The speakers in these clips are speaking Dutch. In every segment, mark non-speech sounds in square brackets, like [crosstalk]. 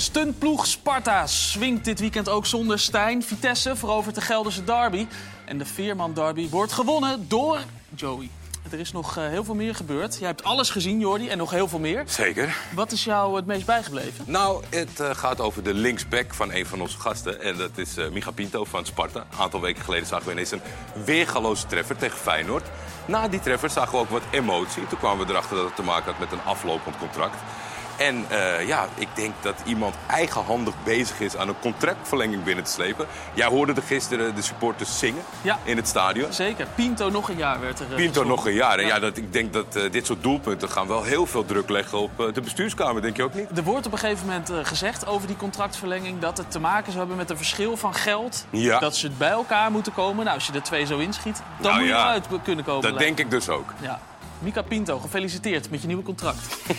Stuntploeg Sparta swingt dit weekend ook zonder Stijn. Vitesse verovert de Gelderse derby. En de Veerman derby wordt gewonnen door Joey. Er is nog eh, heel veel meer gebeurd. Jij hebt alles gezien, Jordi, en nog heel veel meer. Zeker. Wat is jou het meest bijgebleven? Nou, het eh, gaat over de linksback van een van onze gasten. En dat is eh Micha Pinto van Sparta. Een aantal weken geleden zagen we ineens een weergaloze treffer tegen Feyenoord. Na die treffer zagen we ook wat emotie. Toen kwamen we erachter dat het te maken had met een aflopend contract. En eh, ja, ik denk dat iemand eigenhandig bezig is aan een contractverlenging binnen te slepen. Jij hoorde er gisteren de supporters zingen Ja. in het stadion. Zeker. Pinto nog een jaar werd er. eh, Pinto nog een jaar. En Ja. ja, dat, ik denk dat eh, dit soort doelpunten gaan wel heel veel druk leggen op de bestuurskamer, denk je ook niet? Er wordt op een gegeven moment gezegd over die contractverlenging dat het te maken zou hebben met een verschil van geld. Ja. Dat ze bij elkaar moeten komen. Nou, als je er twee zo inschiet, dan Nou moet je eruit kunnen komen. Dat lijkt denk ik dus ook. Ja. Mika Pinto, gefeliciteerd met je nieuwe contract. [laughs]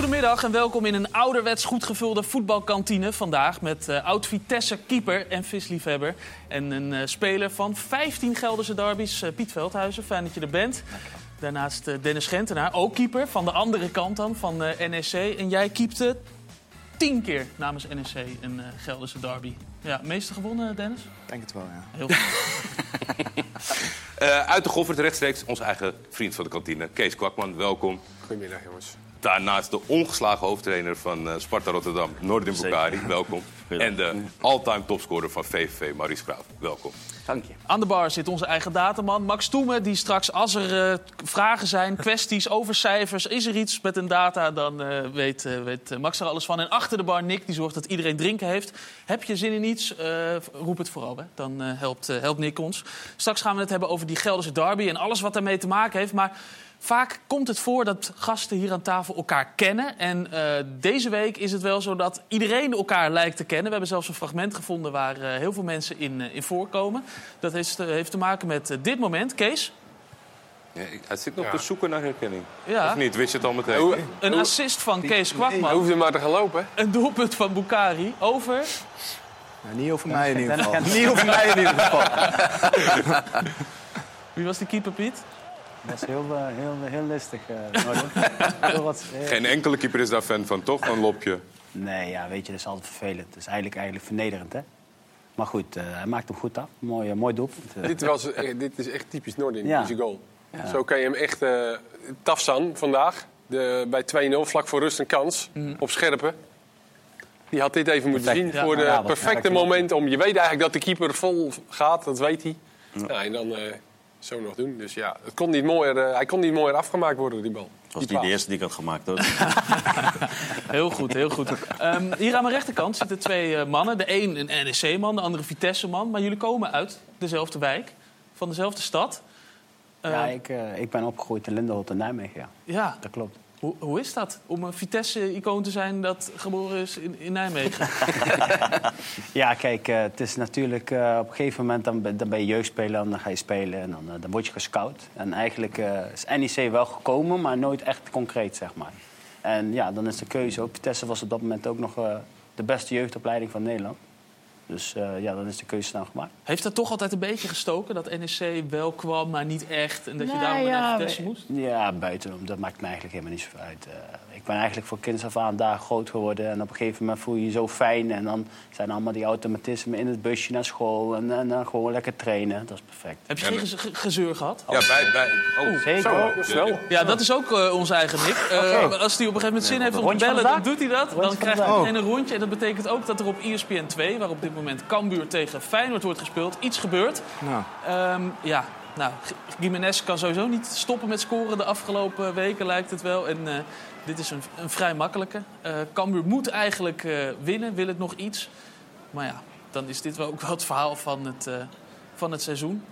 Goedemiddag en welkom in een ouderwets goed gevulde voetbalkantine. Vandaag met eh, oud-Vitesse keeper en visliefhebber. En een eh, speler van 15 Gelderse derbies, eh, Piet Veldhuizen. Fijn dat je er bent. Daarnaast Dennis Gentenaar, ook keeper. Van de andere kant dan, van eh, NEC. En jij keepte tien keer namens NEC een eh, Gelderse derby. Ja, meeste gewonnen, Dennis? denk het wel, ja. Heel goed. [laughs] Eh, uit de Goffert rechtstreeks onze eigen vriend van de kantine, Kees Kwakman. Welkom. Goedemiddag, jongens. Daarnaast de ongeslagen hoofdtrainer van eh, Sparta Rotterdam, Nordin Bukari. Welkom. [laughs] En de all-time topscorer van VVV, Maurice Graaf. Welkom. Dank je. Aan de bar zit onze eigen dataman Max Toemen. Die straks, als er eh, vragen zijn, [laughs] kwesties over cijfers, is er iets met een data, dan eh, weet, weet Max er alles van. En achter de bar Nick, die zorgt dat iedereen drinken heeft. Heb je zin in iets? Eh, roep het vooral, hè. dan eh, helpt, helpt Nick ons. Straks gaan we het hebben over die Gelderse derby en alles wat daarmee te maken heeft. Maar vaak komt het voor dat gasten hier aan tafel elkaar kennen. En eh, deze week is het wel zo dat iedereen elkaar lijkt te kennen. We hebben zelfs een fragment gevonden waar eh, heel veel mensen in, eh, in voorkomen. Dat heeft, heeft te maken met dit moment. Kees? Ja, ik- hij zit nog Ja. te zoeken naar herkenning. Ja. Of niet? Wist je het al meteen? Hoe- Een hoe- assist van Kees Hij Kwakman. hoefde maar te gaan lopen. Een doelpunt van Bukari over... Nou, niet over mij in ieder geval. Niet over mij in ieder geval. Wie was die keeper, Piet? Dat is heel, eh, heel, heel listig. eh, [laughs] wat- heel- Geen enkele keeper is daar fan van, toch? Een lopje. Nee, ja, weet je, dat is altijd vervelend. Het is eigenlijk, eigenlijk vernederend, hè? Maar goed, eh, hij maakt hem goed af. Mooi, eh, mooi doelpunt. [laughs] Dit, was, dit is echt typisch Noordin, Ja. deze goal. Zo kan je hem echt... eh Tafsan vandaag, de, bij 2-0, vlak voor rust een kans. Op scherpe. Die had dit even moeten Perfect. zien Ja. voor Ja, wat perfecte perfect. moment om... Je weet eigenlijk dat de keeper vol gaat, dat weet hij. Nou, en dan eh, zo nog doen. Dus ja, het kon niet mooier, eh, hij kon niet mooier afgemaakt worden, die bal. Dat was Die niet de eerste die ik had gemaakt, hoor. [laughs] Heel goed, heel goed. Ehm, hier aan mijn rechterkant zitten twee eh, mannen. De een een NEC-man, de andere Vitesse-man. Maar jullie komen uit dezelfde wijk, van dezelfde stad. Ja, ik, eh, ik ben opgegroeid in Lindenholt in Nijmegen, ja. ja. Dat klopt. Hoe, hoe is dat om een Vitesse-icoon te zijn dat geboren is in, in Nijmegen? [laughs] Ja, kijk, eh, het is natuurlijk eh, op een gegeven moment dan, dan ben je jeugdspeler en dan ga je spelen en dan, eh, dan word je gescout. En eigenlijk is NEC wel gekomen, maar nooit echt concreet, zeg maar. En ja, dan is de keuze ook. Vitesse was op dat moment ook nog de beste jeugdopleiding van Nederland. Dus eh, ja, dan is de keuze snel gemaakt. Heeft dat toch altijd een beetje gestoken? Dat NEC wel kwam, maar niet echt? En dat je daarom ja, naar Vitesse moest? Ja, buitenom, dat maakt me eigenlijk helemaal niet zoveel uit. Eh, ben eigenlijk voor kinds af aan daar groot geworden. En op een gegeven moment voel je je zo fijn. En dan zijn allemaal die automatismen in het busje naar school. En, en dan gewoon lekker trainen. Dat is perfect. Heb je geen geze- ge- gezeur gehad? Ja, bij... bij oh, Zeker. Zo, dat is wel. Ja, dat is ook eh, onze eigen Nick. Eh, Als hij op een gegeven moment zin heeft om te bellen, dan doet hij dat. Rondje Dan krijgt hij een rondje. En dat betekent ook dat er op ESPN 2, waar op dit moment Cambuur tegen Feyenoord wordt gespeeld, iets gebeurt. Nou, Ehm, ja, nou, Gimenez kan sowieso niet stoppen met scoren de afgelopen weken, lijkt het wel. En eh, dit is een, een vrij makkelijke. Eh Cambuur moet eigenlijk eh, winnen, wil het nog iets. Maar ja, dan is dit wel ook wel het verhaal van het, eh, van het seizoen.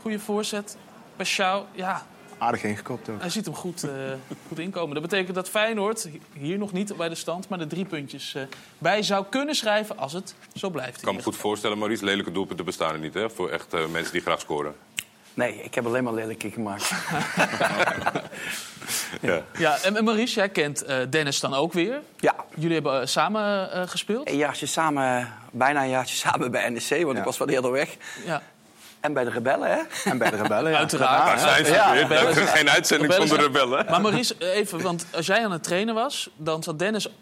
Goede voorzet. Pashao, ja, aardig ingekopt ook. hij ziet hem goed, eh, [laughs] goed inkomen. Dat betekent dat Feyenoord hier nog niet bij de stand, maar de drie puntjes eh, bij zou kunnen schrijven als het zo blijft. Ik kan me goed voorstellen, Maurice, lelijke doelpunten bestaan er niet, hè? Voor echt eh, mensen die graag scoren. Nee, ik heb alleen maar lelijke gemaakt. [laughs] Ja. Ja, en, Maurice, jij kent eh, Dennis dan ook weer. ja, Jullie hebben eh, samen eh, gespeeld. een jaartje samen, bijna een jaartje samen bij NEC, want Ja. ik was wat eerder weg. Ja. En bij de rebellen, hè? En bij de rebellen, ja. Uiteraard. Daar zijn ze Ja, zijn- Geen uitzending rebellen zonder zijn- rebellen. Maar Maurice, eh, even, want als jij aan het trainen was, dan zat Dennis eh,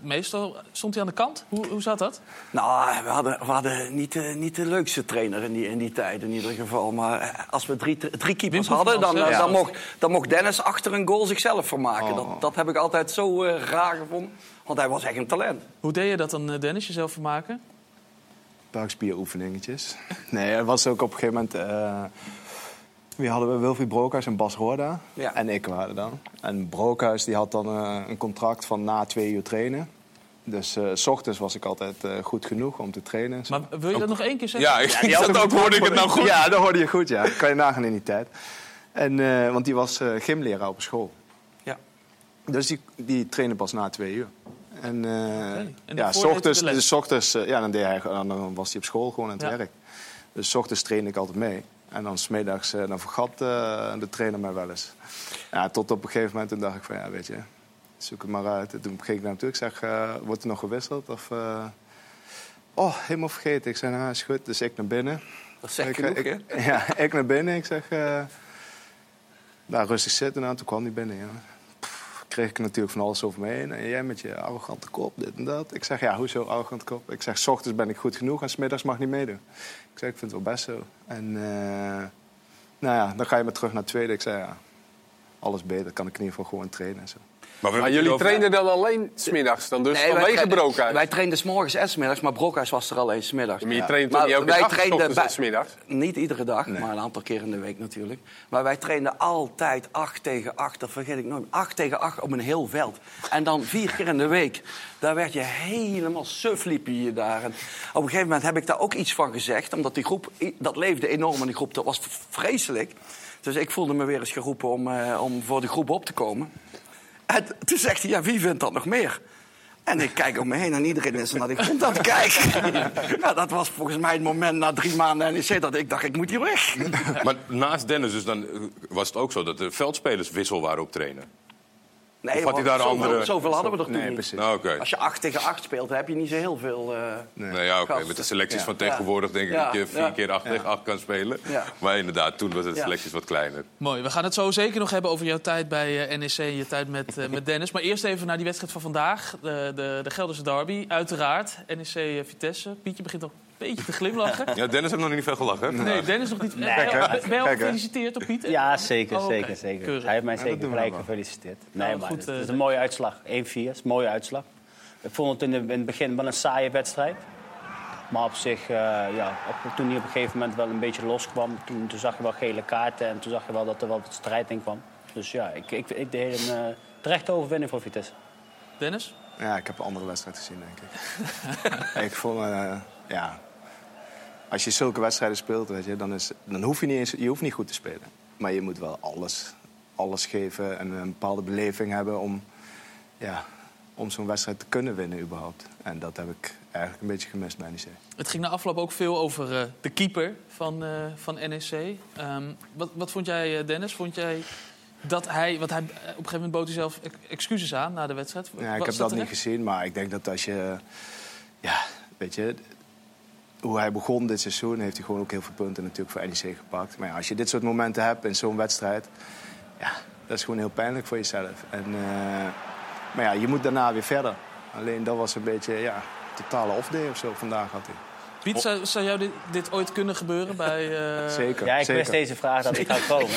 meestal... Stond hij aan de kant? Hoe, hoe zat dat? Nou, we hadden, we hadden niet, de, niet de leukste trainer in die, in die tijd in ieder geval. Maar eh, als we drie, drie keepers hadden, dan, eh, dan, mocht, dan mocht Dennis achter een goal zichzelf vermaken. Oh. Dat, dat heb ik altijd zo eh, raar gevonden. Want hij was echt een talent. Hoe deed je dat dan, eh, Dennis, jezelf vermaken? Buikspieroefeningetjes. [laughs] Nee, er was ook op een gegeven moment... eh, wie hadden we? Wilfried Brookhuis en Bas Roorda. Ja. En ik waren dan. En Brookhuis die had dan eh, een contract van na twee uur trainen. Dus eh, s ochtends was ik altijd eh, goed genoeg om te trainen. Maar wil je dat nog één keer zeggen? Ja, ik een ook, hoorde ik het nou goed? Ja, dat hoorde je goed, ja. Kan je nagaan in die tijd. En, eh, want die was eh, gymleraar op school. Ja. Dus die, die trainde pas na twee uur. En, eh En ja, ochtends, dus 's ochtends eh, ja, dan, deed hij, dan was hij op school gewoon aan het Ja. werk. Dus 's ochtends trainde ik altijd mee. En dan smiddags uh, dan vergat eh, de trainer mij wel eens. Ja, tot op een gegeven moment toen dacht ik van ja, weet je, zoek het maar uit. En toen ging ik naar hem toe. Ik zeg, eh, wordt er nog gewisseld? Of, eh, Oh, helemaal vergeten. Ik zei, nou, is goed. Dus ik naar binnen. Dat zegt ik, genoeg, ik-? [laughs] Ja, ik naar binnen. Ik zeg, eh daar rustig zitten. Nou, toen kwam hij binnen. Ja. Kreeg ik natuurlijk van alles over me heen. En jij met je arrogante kop, dit en dat. Ik zeg, ja, hoezo arrogante kop? Ik zeg, s ochtends ben ik goed genoeg en smiddags mag niet meedoen. Ik zeg, ik vind het wel best zo. En eh, nou ja, dan ga je maar terug naar het tweede. Ik zei, ja, alles beter. Kan ik in ieder geval gewoon trainen en zo. Maar, jullie over- trainen dan alleen smiddags, dan dus Nee, vanwege Brookhuis. Wij trainden s morgens en s middags, maar Brookhuis was er alleen s middags. Maar je Ja. traint toch Maar niet elke wij trainden ochtends bij- en 's middags? Niet iedere dag, maar een aantal keer in de week natuurlijk. Maar wij trainden altijd 8 tegen 8, dat vergeet ik nooit. 8 tegen 8 op een heel veld. En dan vier keer in de week. Daar werd je helemaal suf, liep je je daar. En op een gegeven moment heb ik daar ook iets van gezegd. Omdat die groep, dat leefde enorm in die groep, dat was vreselijk. Dus ik voelde me weer eens geroepen om, eh, om voor de groep op te komen. En toen zegt hij, ja, wie vindt dat nog meer? En ik kijk om me heen en iedereen is naar die grond aan het kijken. [laughs] nou, dat was volgens mij het moment na drie maanden NEC dat ik dacht, ik moet hier weg. Maar naast Dennis dus dan, eh, was het ook zo dat de veldspelers wissel waren op trainen. Nee, Of had hij daar zoveel, andere- zoveel hadden we toen Nee, niet. precies. Nou. Als je 8 tegen 8 speelt, dan heb je niet zo heel veel... eh, Nee, ja, oké. gasten. Met de selecties Ja. van tegenwoordig denk ik Ja, dat je vier ja. keer 8 tegen 8 kan spelen. Ja. Maar inderdaad, toen was het Ja. selecties wat kleiner. Mooi. We gaan het zo zeker nog hebben over jouw tijd bij eh, NEC en je tijd met, eh, met Dennis. Maar eerst even naar die wedstrijd van vandaag. De, de, de Gelderse derby, uiteraard. NEC eh, Vitesse. Pietje begint al een beetje te glimlachen. Ja, Dennis heeft nog niet veel gelachen. hè? Nee, Dennis nog niet. Nee, ben hè. ben je Kijk, hè. gefeliciteerd op Piet? Ja, zeker, Oh, zeker, zeker. Keurig. Hij heeft mij zeker gelijk gefeliciteerd. Nee, Nou, maar goed, het, eh, is een mooie uitslag. 1-4 is een mooie uitslag. Ik vond het in, de- in het begin wel een saaie wedstrijd. Maar op zich, eh, ja, op, toen hij op een gegeven moment wel een beetje loskwam, toen, toen zag je wel gele kaarten en toen zag je wel dat er wel wat strijd in kwam. Dus ja, ik, ik, ik deed een uh, terechte overwinning voor Vitesse. Dennis? Ja, ik heb een andere wedstrijd gezien, denk ik. [laughs] ik vond, eh, ja... Als je zulke wedstrijden speelt, weet je, dan, is, dan hoef je niet eens... Je hoeft niet goed te spelen. Maar je moet wel alles, alles geven en een bepaalde beleving hebben om... Ja, om zo'n wedstrijd te kunnen winnen überhaupt. En dat heb ik eigenlijk een beetje gemist bij NEC. Het ging na afloop ook veel over eh, de keeper van, eh, van NEC. Ehm, wat, wat vond jij, eh, Dennis? Vond jij dat hij... Want hij, op een gegeven moment bood hij zelf ex- excuses aan na de wedstrijd. Ja, ik heb dat niet terecht? gezien, maar ik denk dat als je... Ja, weet je... Hoe hij begon dit seizoen, heeft hij gewoon ook heel veel punten natuurlijk voor NEC gepakt. Maar ja, als je dit soort momenten hebt in zo'n wedstrijd... Ja, dat is gewoon heel pijnlijk voor jezelf. En, eh, maar ja, je moet daarna weer verder. Alleen dat was een beetje, ja, totale off-day of zo vandaag had hij. Piet, zou, zou jou dit, dit ooit kunnen gebeuren bij... eh, [laughs] Zeker, Ja, ik zeker. wist deze vraag dat ik [laughs] zou komen.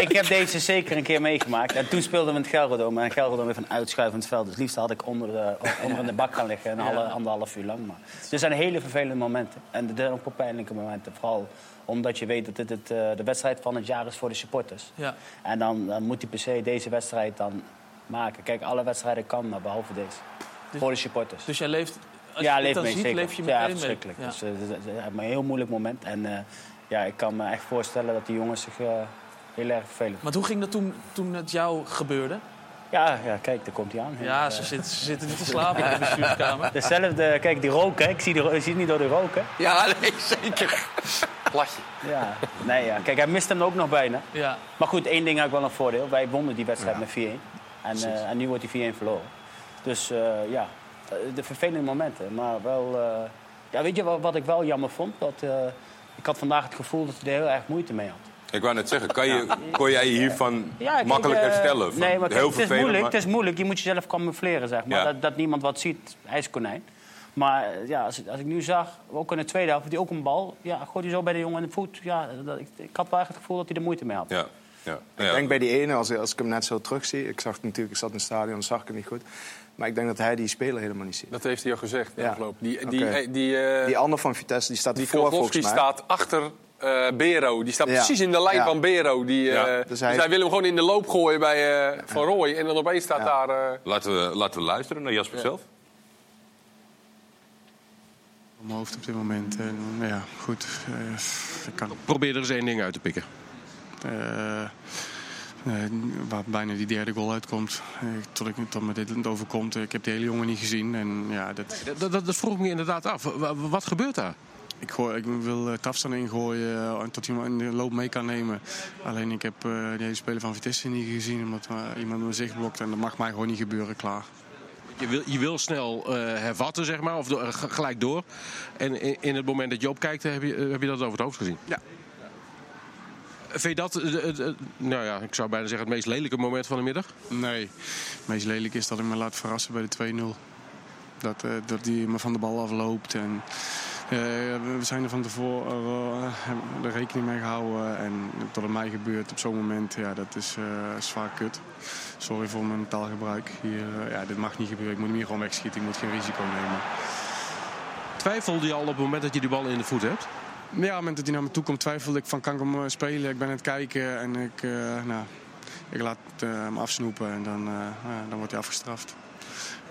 ik heb deze zeker een keer meegemaakt. En toen speelden we in het Gelredome. En Gelredome heeft een uitschuivend veld. Dus liefst had ik onder, de, [laughs] onder in de bak gaan liggen. En alle, anderhalf uur lang. Maar er zijn hele vervelende momenten. En er zijn ook pijnlijke momenten. Vooral omdat je weet dat dit het, eh, de wedstrijd van het jaar is voor de supporters. Ja. En dan, dan moet hij per se deze wedstrijd dan maken. Kijk, alle wedstrijden kan, maar behalve deze. Dus- voor de supporters. Dus jij leeft... Als ja, je leef dan mee, ziet, zeker. leef je ja, mee. verschrikkelijk. Ja. Dus, het is- een heel moeilijk moment. En eh, ja, ik kan me echt voorstellen dat die jongens zich heel erg vervelen. Maar hoe ging dat toen, toen het jou gebeurde? Ja, ja, kijk, daar komt hij aan. Ja, ze, zitten, ze zitten niet te slapen in de [laughs] bestuurskamer. Dezelfde, kijk, die rook, hè. Ik zie, die, ro- je ziet het niet door de rook, hè. Ja, nee, zeker. Platje. Ja. Nee, ja. Kijk, hij mist hem ook nog bijna. Ja. Maar goed, één ding had ik wel een voordeel. Wij wonnen die wedstrijd met 4-1. En, en nu wordt die 4-1 verloren. Dus ja, de vervelende momenten. Maar wel... eh, ja, weet je wat, wat ik wel jammer vond? Dat, eh, ik had vandaag het gevoel dat hij er heel erg moeite mee had. Ik wou net zeggen, kan je, kon jij je hiervan Ja, kijk, makkelijk eh, herstellen? Van nee, maar kijk, heel het is moeilijk. maar- Het is moeilijk. Je moet jezelf camoufleren, zeg maar. Ja. Dat, dat niemand wat ziet, ijskonijn. Maar eh, ja, als, als ik nu zag, ook in de tweede helft, die ook een bal. Ja, gooit hij zo bij de jongen in de voet. Ja, dat, ik, ik had wel echt het gevoel dat hij er moeite mee had. Ja, ja. Ik ja. denk bij die ene, als, als ik hem net zo terugzie... Ik zag natuurlijk, ik zat in het stadion, zag ik het niet goed. Maar ik denk dat hij die speler helemaal niet ziet. Dat heeft hij al gezegd. Ja. afgelopen. Die, die, eh, die, eh, Die ander van Vitesse, die staat die voor volgens mij. staat achter eh, Bero. Die staat Ja. precies in de lijn Ja. van Bero. Die, eh, Ja. Dus, Dus hij... wil hem gewoon in de loop gooien bij eh, Van Rooij. En dan opeens staat Ja. daar... eh, Laten, we, laten we luisteren naar Jasper zelf. Op mijn hoofd op dit moment. En, ja, goed. eh, ik kan Probeer er eens één ding uit te pikken. Eh, eh, waar bijna die derde goal uitkomt. Eh, tot, ik, tot me dit overkomt. Ik heb die hele jongen niet gezien. En, ja, dat, Dat, dat, dat vroeg ik me inderdaad af. Wa- Wat gebeurt daar? ik, gooi, ik wil uh, Tafsan ingooien eh, en tot hij me in de loop mee kan nemen. Alleen ik heb eh de hele speler van Vitesse niet gezien. Omdat eh, iemand mijn zicht blokt. En dat mag mij gewoon niet gebeuren, klaar. Je wil, je wil snel eh, hervatten, zeg maar, of do- eh, gelijk door. En in, in het moment dat je opkijkt, heb je, eh, heb je dat over het hoofd gezien. Ja. Vind je dat, eh, eh, eh, nou ja, ik zou bijna zeggen, het meest lelijke moment van de middag? Nee, het meest lelijk is dat ik me laat verrassen bij de 2-0. Dat, dat die me van de bal afloopt. En, we zijn er van tevoren er rekening mee gehouden. En dat het mij gebeurt op zo'n moment, ja, dat is eh, zwaar kut. Sorry voor mijn taalgebruik. Hier, ja, dit mag niet gebeuren. Ik moet hem hier gewoon wegschieten. Ik moet geen risico nemen. Twijfelde je al op het moment dat je die bal in de voet hebt? Ja, op het moment dat hij naar me toe komt, twijfelde ik van kan ik hem eh, spelen. Ik ben aan het kijken en ik, eh, nou, ik laat eh, hem afsnoepen en dan, dan wordt hij afgestraft.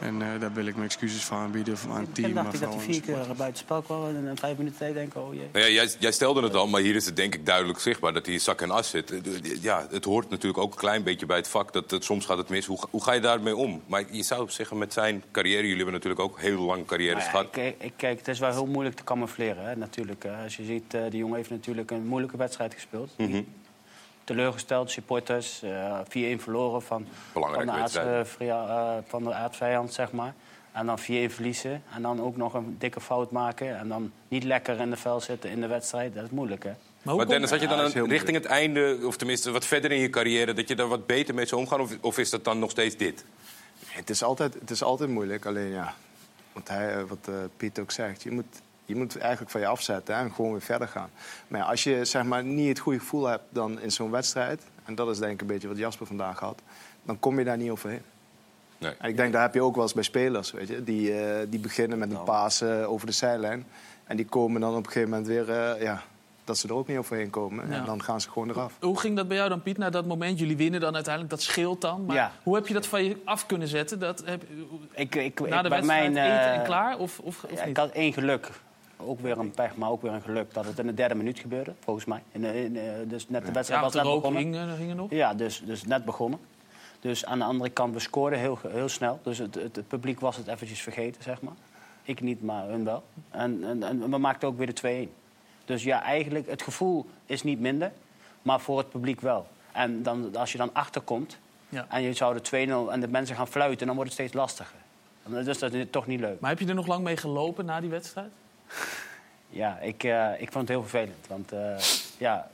En eh, daar wil ik mijn excuses voor aanbieden aan het team. Ik dacht maar ik dat hij vier keer buiten spel kwam. En in vijf minuten tijd denk ik, oh jee. Nou ja, jij, jij stelde het al, maar hier is het denk ik duidelijk zichtbaar dat hij in zak en as zit. Eh, Ja, het hoort natuurlijk ook een klein beetje bij het vak. Dat, het- soms gaat het mis. Hoe, hoe ga je daarmee om? Maar je zou zeggen, met zijn carrière... jullie hebben natuurlijk ook heel lang carrières Nou ja, gehad. ik, ik, kijk, het is wel heel moeilijk te camoufleren, hè, natuurlijk. hè. Als je ziet, eh die jongen heeft natuurlijk een moeilijke wedstrijd gespeeld. Mhm. Teleurgesteld, supporters, eh 4-1 verloren van, van, Belangrijke de aardsvria- eh, van de aardsvijand, zeg maar. En dan 4-1 verliezen en dan ook nog een dikke fout maken. En dan niet lekker in de vel zitten in de wedstrijd. Dat is moeilijk, hè? Maar Dennis, had je dan Ja, richting het einde, of tenminste wat verder in je carrière... dat je daar wat beter mee zou omgaan? Of, of is dat dan nog steeds dit? Het is altijd, het is altijd moeilijk, alleen ja. Wat, hij, eh, wat eh, Piet ook zegt, je moet, je moet eigenlijk van je afzetten hè, en gewoon weer verder gaan. Maar ja, als je zeg maar, niet het goede gevoel hebt dan in zo'n wedstrijd... en dat is denk ik een beetje wat Jasper vandaag had... dan kom je daar niet overheen. Nee. En ik denk, dat heb je ook wel eens bij spelers, weet je. Die, eh, die beginnen met een paas eh, over de zijlijn. En die komen dan op een gegeven moment weer... eh, ja, dat ze er ook niet overheen komen. Ja. En dan gaan ze gewoon eraf. Hoe ging dat bij jou dan, Piet, na dat moment? Jullie winnen dan uiteindelijk, dat scheelt dan. Maar Ja. hoe heb je dat van je af kunnen zetten? Dat heb, Ik, ik, na de bij wedstrijd mijn, eten eh, en klaar? Of, of, of Ja, niet? ik had één geluk. Ook weer een pech, maar ook weer een geluk dat het in de derde minuut gebeurde, volgens mij. In in, eh, dus net de wedstrijd ja, was net begonnen. hing, eh, hing er nog. Ja, dus, dus net begonnen. Dus aan de andere kant, we scoorden heel, heel snel. Dus het, het, het publiek was het eventjes vergeten, zeg maar. Ik niet, maar hun wel. En, en, en we maakten ook weer de 2-1. Dus ja, eigenlijk, het gevoel is niet minder, maar voor het publiek wel. En dan, als je dan achterkomt Ja. en je zou de 2-0 en de mensen gaan fluiten, dan wordt het steeds lastiger. Dus dat is toch niet leuk. Maar heb je er nog lang mee gelopen na die wedstrijd? Ja, ik, eh, ik vond het heel vervelend. Want eh, ja,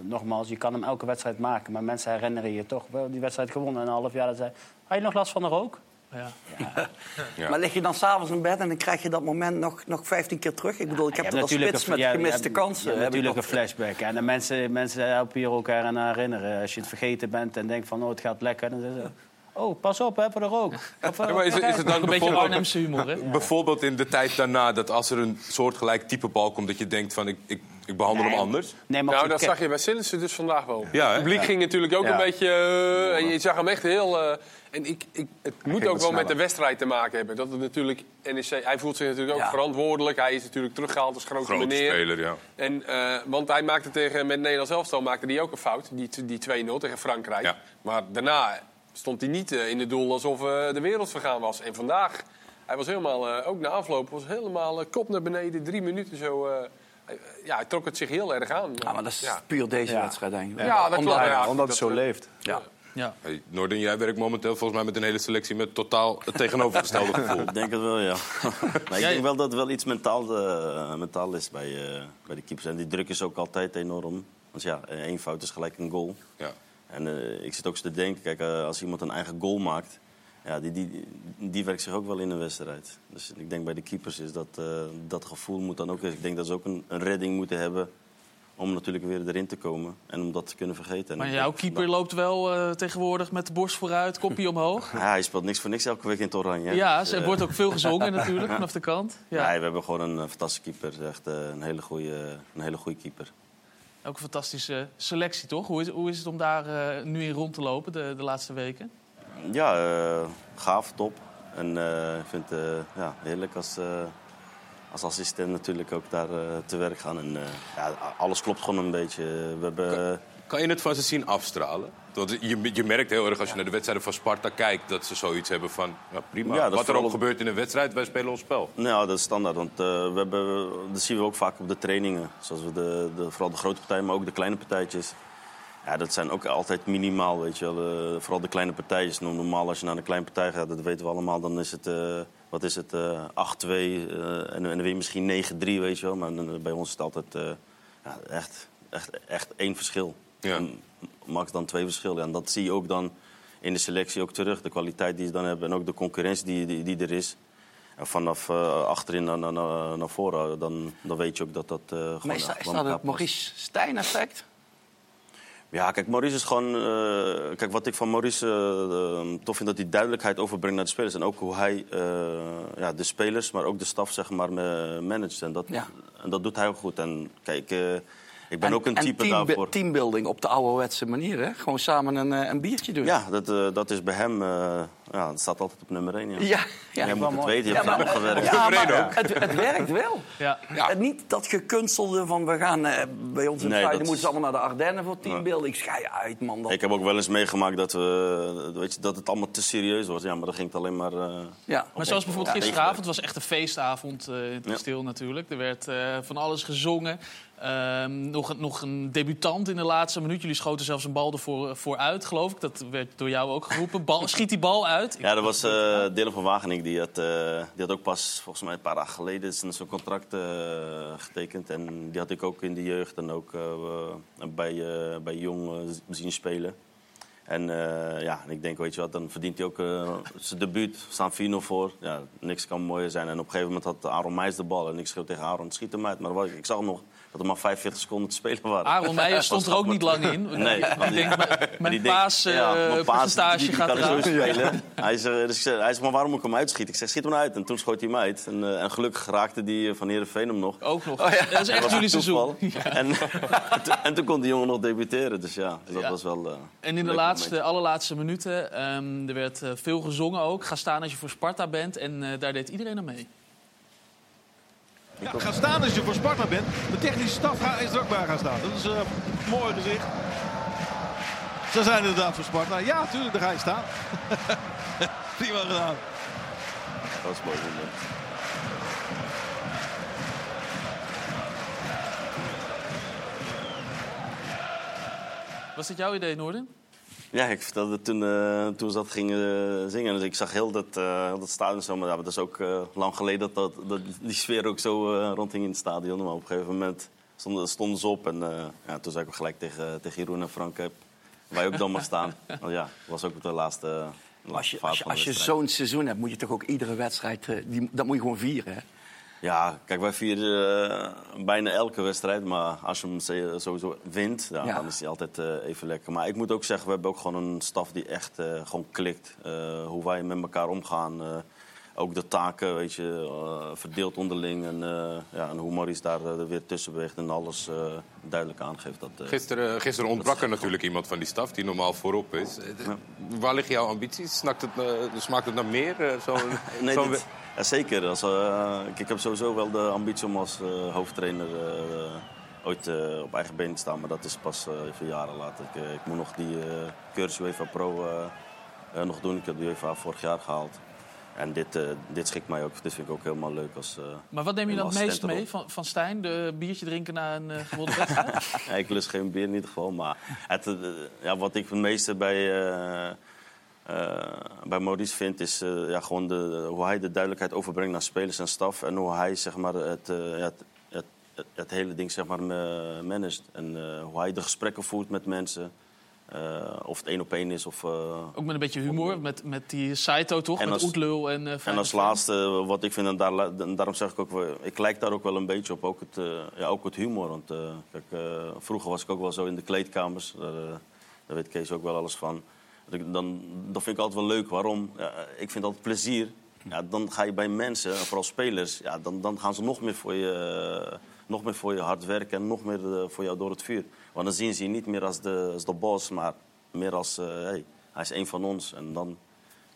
nogmaals, je kan hem elke wedstrijd maken. Maar mensen herinneren je toch wel die wedstrijd gewonnen. En een half jaar dat zei, had je nog last van de rook? Ja. [laughs] Ja. Maar lig je dan s'avonds in bed en dan krijg je dat moment nog, nog 15 keer terug? Ik bedoel, ik heb hebt als natuurlijk spits met gemiste je kansen. Je natuurlijk een flashback. En de mensen, mensen helpen je elkaar aan herinneren. Als je het vergeten bent en denkt van, oh, het gaat lekker. Dan zeggen ze, oh, pas op hè, voor de rook. [laughs] Of, eh, Ja, maar is, het- is het dan Een beetje bijvoorbeeld, Arnhemse humor, hè? [laughs] bijvoorbeeld in de tijd daarna... dat als er een soortgelijk type bal komt... dat je denkt van ik, ik, ik behandel Nee. hem anders? Nee, maar Nou, dat zag je bij Sillissen dus vandaag wel. Ja, het publiek ging natuurlijk ook Ja. een beetje... eh, en je zag hem echt heel... eh, en ik, ik, het moet ook wel met de wedstrijd te maken hebben. Dat het natuurlijk NEC... Hij voelt zich natuurlijk ook Ja. verantwoordelijk. Hij is natuurlijk teruggehaald als grote, Grote meneer. speler, ja. En, eh, want hij maakte tegen, met Nederlands elftal maakte hij ook een fout. Die, die 2-0 tegen Frankrijk. Ja. Maar daarna stond hij niet eh, in het doel alsof eh, de wereld vergaan was. En vandaag, hij was helemaal, eh, ook na afloop, was helemaal kop naar beneden. Drie minuten zo. eh, ja, hij trok het zich heel erg aan. Ja, maar dat is Ja. puur deze Ja. wedstrijd, denk ik. Ja, dat Omdat- klopt. Ja, Omdat dat, het zo leeft. Ja. Ja. Hey, Noorden, jij werkt momenteel volgens mij met een hele selectie met totaal het tegenovergestelde [laughs] gevoel. Ik denk het wel, ja. [laughs] maar ik denk wel dat het wel iets mentaal, mentaal is bij, eh, bij de keepers. En die druk is ook altijd enorm. Want ja, één fout is gelijk een goal. Ja. En eh, ik zit ook eens te denken, kijk, eh, als iemand een eigen goal maakt... Ja, die, die, die werkt zich ook wel in een wedstrijd. Dus ik denk bij de keepers is dat, eh, dat gevoel moet dan ook... Ik denk dat ze ook een, een redding moeten hebben om natuurlijk weer erin te komen. En om dat te kunnen vergeten. En Maar jouw keeper loopt wel tegenwoordig met de borst vooruit, kopje [laughs] omhoog. Ja, hij speelt niks voor niks elke week in het oranje. Ja, Dus, er wordt ook veel gezongen natuurlijk [laughs] vanaf de kant. Ja. Nee, we hebben gewoon een fantastische keeper. Echt een hele goede, een hele goede keeper. Ook een fantastische selectie, toch? Hoe is, hoe is het om daar eh, nu in rond te lopen de, de laatste weken? Ja, eh, gaaf, top. En eh, ik vind het eh, ja, heerlijk als, eh, als assistent natuurlijk ook daar eh, te werk gaan. En eh, ja, alles klopt gewoon een beetje. We hebben... eh, Kan je het van ze zien afstralen? Want je, je merkt heel erg als je naar de wedstrijden van Sparta kijkt... dat ze zoiets hebben van, ja, prima. Ja, dat Wat er ook op- gebeurt in een wedstrijd, wij spelen ons spel. Nou, dat is standaard. Want eh, we hebben, dat zien we ook vaak op de trainingen. Zoals we de, de, vooral de grote partijen, maar ook de kleine partijtjes. Ja, dat zijn ook altijd minimaal, weet je wel. Eh, vooral de kleine partijtjes. Normaal als je naar een kleine partij gaat, dat weten we allemaal... dan is het, eh, wat is het, eh 8-2 eh, en, en dan weer misschien 9-3, weet je wel. Maar bij ons is het altijd ja, echt, echt, echt één verschil. Ja. En max dan twee verschillen. En dat zie je ook dan in de selectie ook terug. De kwaliteit die ze dan hebben en ook de concurrentie die, die, die er is. En vanaf eh, achterin naar, naar, naar voren, dan, dan weet je ook dat dat eh gewoon... Maar is, dat- is dat het Maurice Stijn effect? ja, kijk, Maurice is gewoon. eh, kijk, wat ik van Maurice eh, eh, tof vind, dat hij duidelijkheid overbrengt naar de spelers. En ook hoe hij ja, de spelers, maar ook de staf, zeg maar, managt. En dat, Ja. en dat doet hij ook goed. En kijk, ik ben En- ook een en type team- daarvoor. teambuilding op de ouderwetse manier, hè? Gewoon samen een, eh, een biertje doen. Ja, dat, eh, dat is bij hem. Eh, ja, dat staat altijd op nummer 1. Ja. ja. ja. Jij moet het mooi. weten, je hebt er gewerkt. Ja, maar het, het werkt wel. Ja. Het niet dat gekunstelde van we gaan eh, bij ons in Nee, het dat dan moeten ze allemaal naar de Ardennen voor teambuilding. Ik schei uit, man. Dat... Ik heb ook wel eens meegemaakt dat, we, weet je, dat het allemaal te serieus was. Ja, maar dan ging het alleen maar. eh, ja. Maar zoals bijvoorbeeld Ja, gisteravond was echt een feestavond eh, in het Ja. kasteel natuurlijk. Er werd eh, van alles gezongen. Ehm, nog, een- nog een debutant in de laatste minuut. Jullie schoten zelfs een bal ervoor voor uit, geloof ik. Dat werd door jou ook geroepen. Bal, schiet die bal uit. Ja, dat was eh Dylan van Wageningen. Die had, eh, die had ook pas, volgens mij een paar dagen geleden, zijn contract eh, getekend. En die had ik ook in de jeugd en ook bij, bij Jong zien spelen. En ja, en ik denk, weet je wat, dan verdient hij ook zijn debuut. Staan 4-0 voor. Ja, niks kan mooier zijn. En op een gegeven moment had Aaron Meijs de bal. En ik schreeuw tegen Aaron, schiet hem uit. Maar ik zag nog dat er maar 45 seconden te spelen waren. Aaron Meijer [laughs] stond er ook niet lang in. Nee, ik denk, mijn, mijn die denkt, paas, eh, gaat er spelen. [laughs] Hij, zegt, dus ik hij zegt, maar waarom moet ik hem uitschieten? Ik zeg, schiet hem uit. En toen schoot hij hem uit. En, eh, en gelukkig raakte die eh, van Heerenveen hem nog. Ook nog. Oh, ja. Dat is echt jullie seizoen. [laughs] En, en, toen, en toen kon die jongen nog debuteren. Dus ja, dus dat Ja. was wel... eh, En in de laatste, allerlaatste minuten, ehm, er werd eh, veel gezongen ook. Ga staan als je voor Sparta bent. En eh, daar deed iedereen aan mee. Ja, ga staan als je voor Sparta bent. De technische staf is er ook bij gaan staan. Dat is eh, een mooi gezicht. Ze zijn inderdaad voor Sparta. Ja, tuurlijk, daar ga je staan. [laughs] Prima gedaan. Dat was mooi. moment. Was dit jouw idee, Noorden? Ja, ik vertelde toen, eh, toen ze dat gingen zingen. Dus ik zag heel dat, eh, heel dat stadion zo. Maar ja, dat is ook eh, lang geleden dat, dat, dat die sfeer ook zo eh rondging in het stadion. Maar op een gegeven moment stonden, stonden ze op. En eh, ja, toen zei ik ook gelijk tegen, tegen Jeroen en Frank... eh, Wij ook dan maar staan. [laughs] Want ja, was ook de laatste, Als je, fase als je, als je zo'n seizoen hebt, moet je toch ook iedere wedstrijd... eh, die, dat moet je gewoon vieren, hè? Ja, kijk, wij vieren eh, bijna elke wedstrijd. Maar als je hem sowieso wint, ja, Ja. dan is hij altijd eh, even lekker. Maar ik moet ook zeggen, we hebben ook gewoon een staf die echt eh, gewoon klikt. Eh, hoe wij met elkaar omgaan. eh, ook de taken, weet je, eh, verdeeld onderling. En, eh, ja, en hoe Maurice daar weer tussen beweegt en alles eh, duidelijk aangeeft. Dat, eh, Gisteren, gisteren ontbrak er natuurlijk iemand van die staf die normaal voorop is. De- Waar liggen jouw ambities? Snakt het, eh, smaakt het naar meer? eh, zo'n- [laughs] Nee, dit- ja, zeker. Als, eh, ik, ik heb sowieso wel de ambitie om als eh, hoofdtrainer eh, ooit op eigen benen te staan. Maar dat is pas even jaren later. Ik, ik moet nog die cursus UEFA Pro nog doen. Ik heb de UEFA vorig jaar gehaald. En dit, dit schikt mij ook. Dit vind ik ook helemaal leuk als. Maar wat neem je dan het meest mee van, van Stijn? De biertje drinken na een gewonnen [laughs] wedstrijd? Ja, ik lust geen bier in ieder geval. Maar het, ja, wat ik het meeste bij, bij Maurice vind, is eh, ja, gewoon de, hoe hij de duidelijkheid overbrengt naar spelers en staf. En hoe hij zeg maar, het, eh, het, het, het, hele ding zeg maar, ma- managt. En eh, hoe hij de gesprekken voert met mensen. Eh, of het één op één is of... eh, Ook met een beetje humor, met, met die Saito toch? En met als- Oetlul en uh, En als laatste, eh, wat ik vind, en, daar, en daarom zeg ik ook, ik lijk daar ook wel een beetje op, ook het, eh, ja, ook het humor. Want eh, kijk, eh, vroeger was ik ook wel zo in de kleedkamers, daar, eh, daar weet Kees ook wel alles van. Dan, dat vind ik altijd wel leuk. Waarom? Ja, ik vind altijd plezier. Ja, dan ga je bij mensen, en vooral spelers, ja, dan, dan gaan ze nog meer voor je, eh, nog meer voor je hard werken en nog meer eh, voor jou door het vuur. Want dan zien ze je niet meer als de, als de boss, maar meer als, eh, hey, hij is een van ons. En dan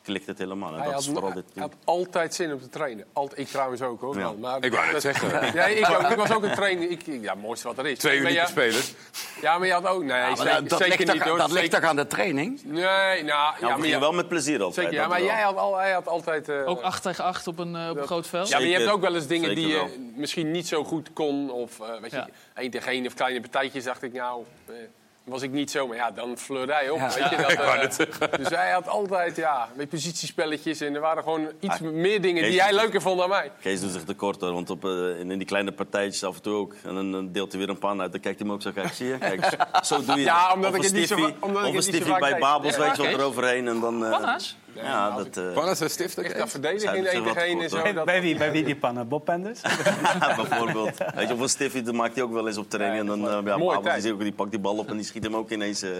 klikt het helemaal. En Hij dat had, is vooral hij dit. had altijd zin om te trainen. Alt, ik trouwens ook hoor. Ja. Maar Ik wou dat- zeggen. [laughs] Ja, ik, ook. ik was ook een trainer. Ik, ja, het mooiste wat er is. Twee unieke ja, spelers. Ja, maar je had ook... Nee, zeker, dat, dat zeker ligt, niet toch, hoor. dat ligt toch aan de training? Nee, nou... Ja, Ja, we maar, je- wel met plezier altijd. zeker, ja, dat maar jij had, al, hij had altijd... eh, Ook 8 tegen 8 op een, eh, op een groot veld? Ja, maar je hebt ook wel eens dingen die je misschien niet zo goed kon. Of eh, weet je, Ja. één tegen één of kleine partijtjes dacht ik, nou, eh, was ik niet zo. Maar ja, dan fleur hij op. Ja. Weet je, dat, eh, dus hij had altijd, ja, met positiespelletjes. En er waren gewoon iets Ah, meer dingen die hij leuker vond dan mij. Kees doet zich tekort hoor, want op, eh, in, in die kleine partijtjes af en toe ook. En dan, deelt hij weer een pan uit. Dan kijkt hij hem ook zo, kijk, zie je? Kijk, zo doe je Ja, het. omdat Of ik een het niet zo Of een niet zo stiffie vaak bij. Babels, Ja, weet je, eroverheen. En dan, eh, Panna's? Ja, dat... eh, Wanneer zijn stiften? Echt dat verdedigen Zijn- in zijn één wat tegen één en tekort, zo. hoor. Dat, Bij wie, bij wie die pannen? Bob Penders? [laughs] [laughs] bijvoorbeeld. Weet je, of een stiffie, dat maakt hij ook wel eens op training. En dan, eh, ja, tijd. die, ook- die pakt die bal op en die schiet hem ook ineens eh,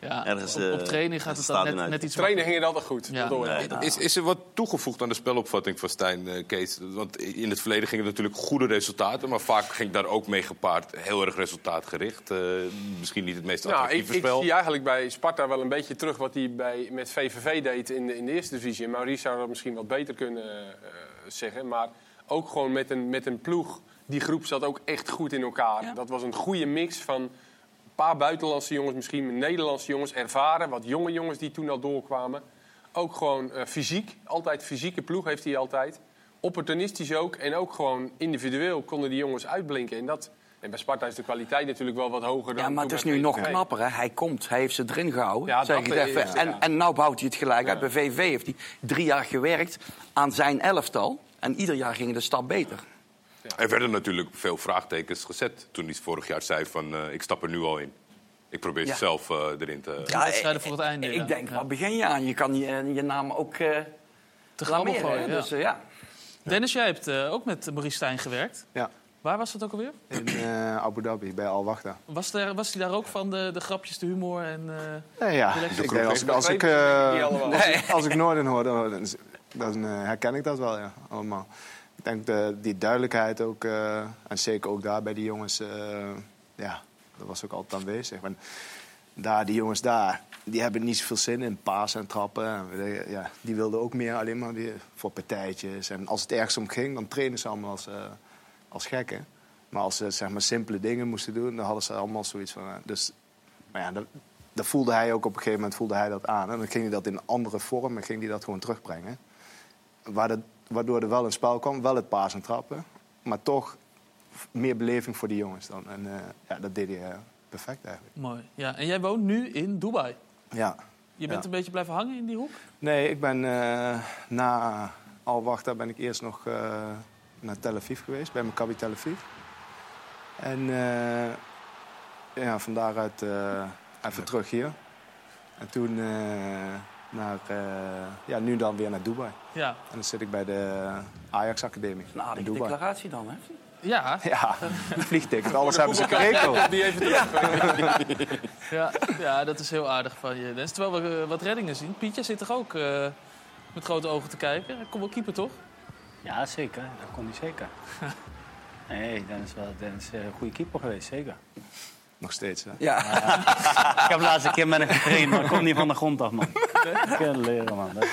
Ja, ergens... op, op eh, training gaat het dan net, net iets trainen ging het altijd goed. Ja. Nee, dat- Is, is er wat toegevoegd aan de spelopvatting van Stijn, eh, Kees? Want in het verleden gingen natuurlijk goede resultaten, maar vaak ging daar ook mee gepaard heel erg resultaatgericht. Eh, misschien niet het meest Nou, ik, attractieve ik spel. zie eigenlijk bij Sparta wel een beetje terug wat hij bij, met VVV deed in de, in de eerste divisie. En Maurice zou dat misschien wat beter kunnen eh, zeggen. Maar ook gewoon met een, met een ploeg. Die groep zat ook echt goed in elkaar. Dat was een goede mix van paar buitenlandse jongens, misschien Nederlandse jongens, ervaren. Wat jonge jongens die toen al doorkwamen. Ook gewoon eh, fysiek. Altijd fysieke ploeg heeft hij altijd. Opportunistisch ook. En ook gewoon individueel konden die jongens uitblinken. En dat... En bij Sparta is de kwaliteit natuurlijk wel wat hoger dan Ja, maar het is nu nog knapper. Hè? Hij komt, hij heeft ze erin gehouden. Ja, zeg ik is- even. ja. En, en nou bouwt hij het gelijk uit. Bij VV heeft hij drie jaar gewerkt aan zijn elftal. En ieder jaar ging een stap beter. Er werden natuurlijk veel vraagtekens gezet toen hij vorig jaar zei van eh, ik stap er nu al in. Ik probeer Ja. ze zelf eh, erin te... Ja, wedstrijden voor het einde, Ik ja. denk, waar begin je aan? Je kan je, je naam ook eh te blameren, gooien. Dus, ja. Dennis, jij hebt eh, ook met Maurice Stijn gewerkt. Ja, Waar was dat ook alweer? in eh, Abu Dhabi, bij Al Wahda. Was, daar, was hij daar ook van de, de grapjes, de humor? En, eh, Nee, ja. Relaxed. Ik denk, als, ik- als, ik, eh, als, ik, als [laughs] ik Noorden hoor, dan, dan, dan, eh, herken ik dat wel, ja, allemaal. Ik denk de, die duidelijkheid ook, eh, en zeker ook daar bij die jongens, eh, ja, dat was ook altijd aanwezig. Want daar, die jongens daar, die hebben niet zoveel zin in pasen en trappen. En, ja, die wilden ook meer alleen maar weer voor partijtjes. En als het ergens om ging, dan trainen ze allemaal als, eh, als gekken. Maar als ze zeg maar, simpele dingen moesten doen, dan hadden ze allemaal zoiets van... dus, maar ja, dat, dat voelde hij ook op een gegeven moment voelde hij dat aan. En dan ging hij dat in andere vorm en ging hij dat gewoon terugbrengen. Waar dat- waardoor er wel een spel kwam, wel het paas en trappen. Maar toch meer beleving voor die jongens dan. En eh, ja, dat deed hij eh, perfect eigenlijk. mooi. Ja, en jij woont nu in Dubai. Ja. Je bent Ja. een beetje blijven hangen in die hoek? Nee, ik ben eh, na Al-Wachta ben ik eerst nog eh, naar Tel Aviv geweest, bij Maccabi Tel Aviv. En eh, ja, van daaruit eh, even terug hier. En toen eh, naar, eh, ja, nu dan weer naar Dubai. Ja. En dan zit ik bij de Ajax Academie in aardige Dubai. declaratie dan, hè? Ja, Ja, een vliegticket, alles hebben ze geregeld. [laughs] Die even terug. [laughs] ja, ja, dat is heel aardig van je. Dennis. Terwijl we eh, wat reddingen zien. Pietje zit toch ook eh, met grote ogen te kijken? Hij komt wel keeper, toch? Ja, zeker. Dat kon hij zeker. [laughs] Nee, Dennis is wel Dennis is een goede keeper geweest, zeker. Nog steeds, hè? Ja. [laughs] Ik heb de laatste keer met hem getraind, maar ik kom niet van de grond af, man. Ik kan leren, man. Dat-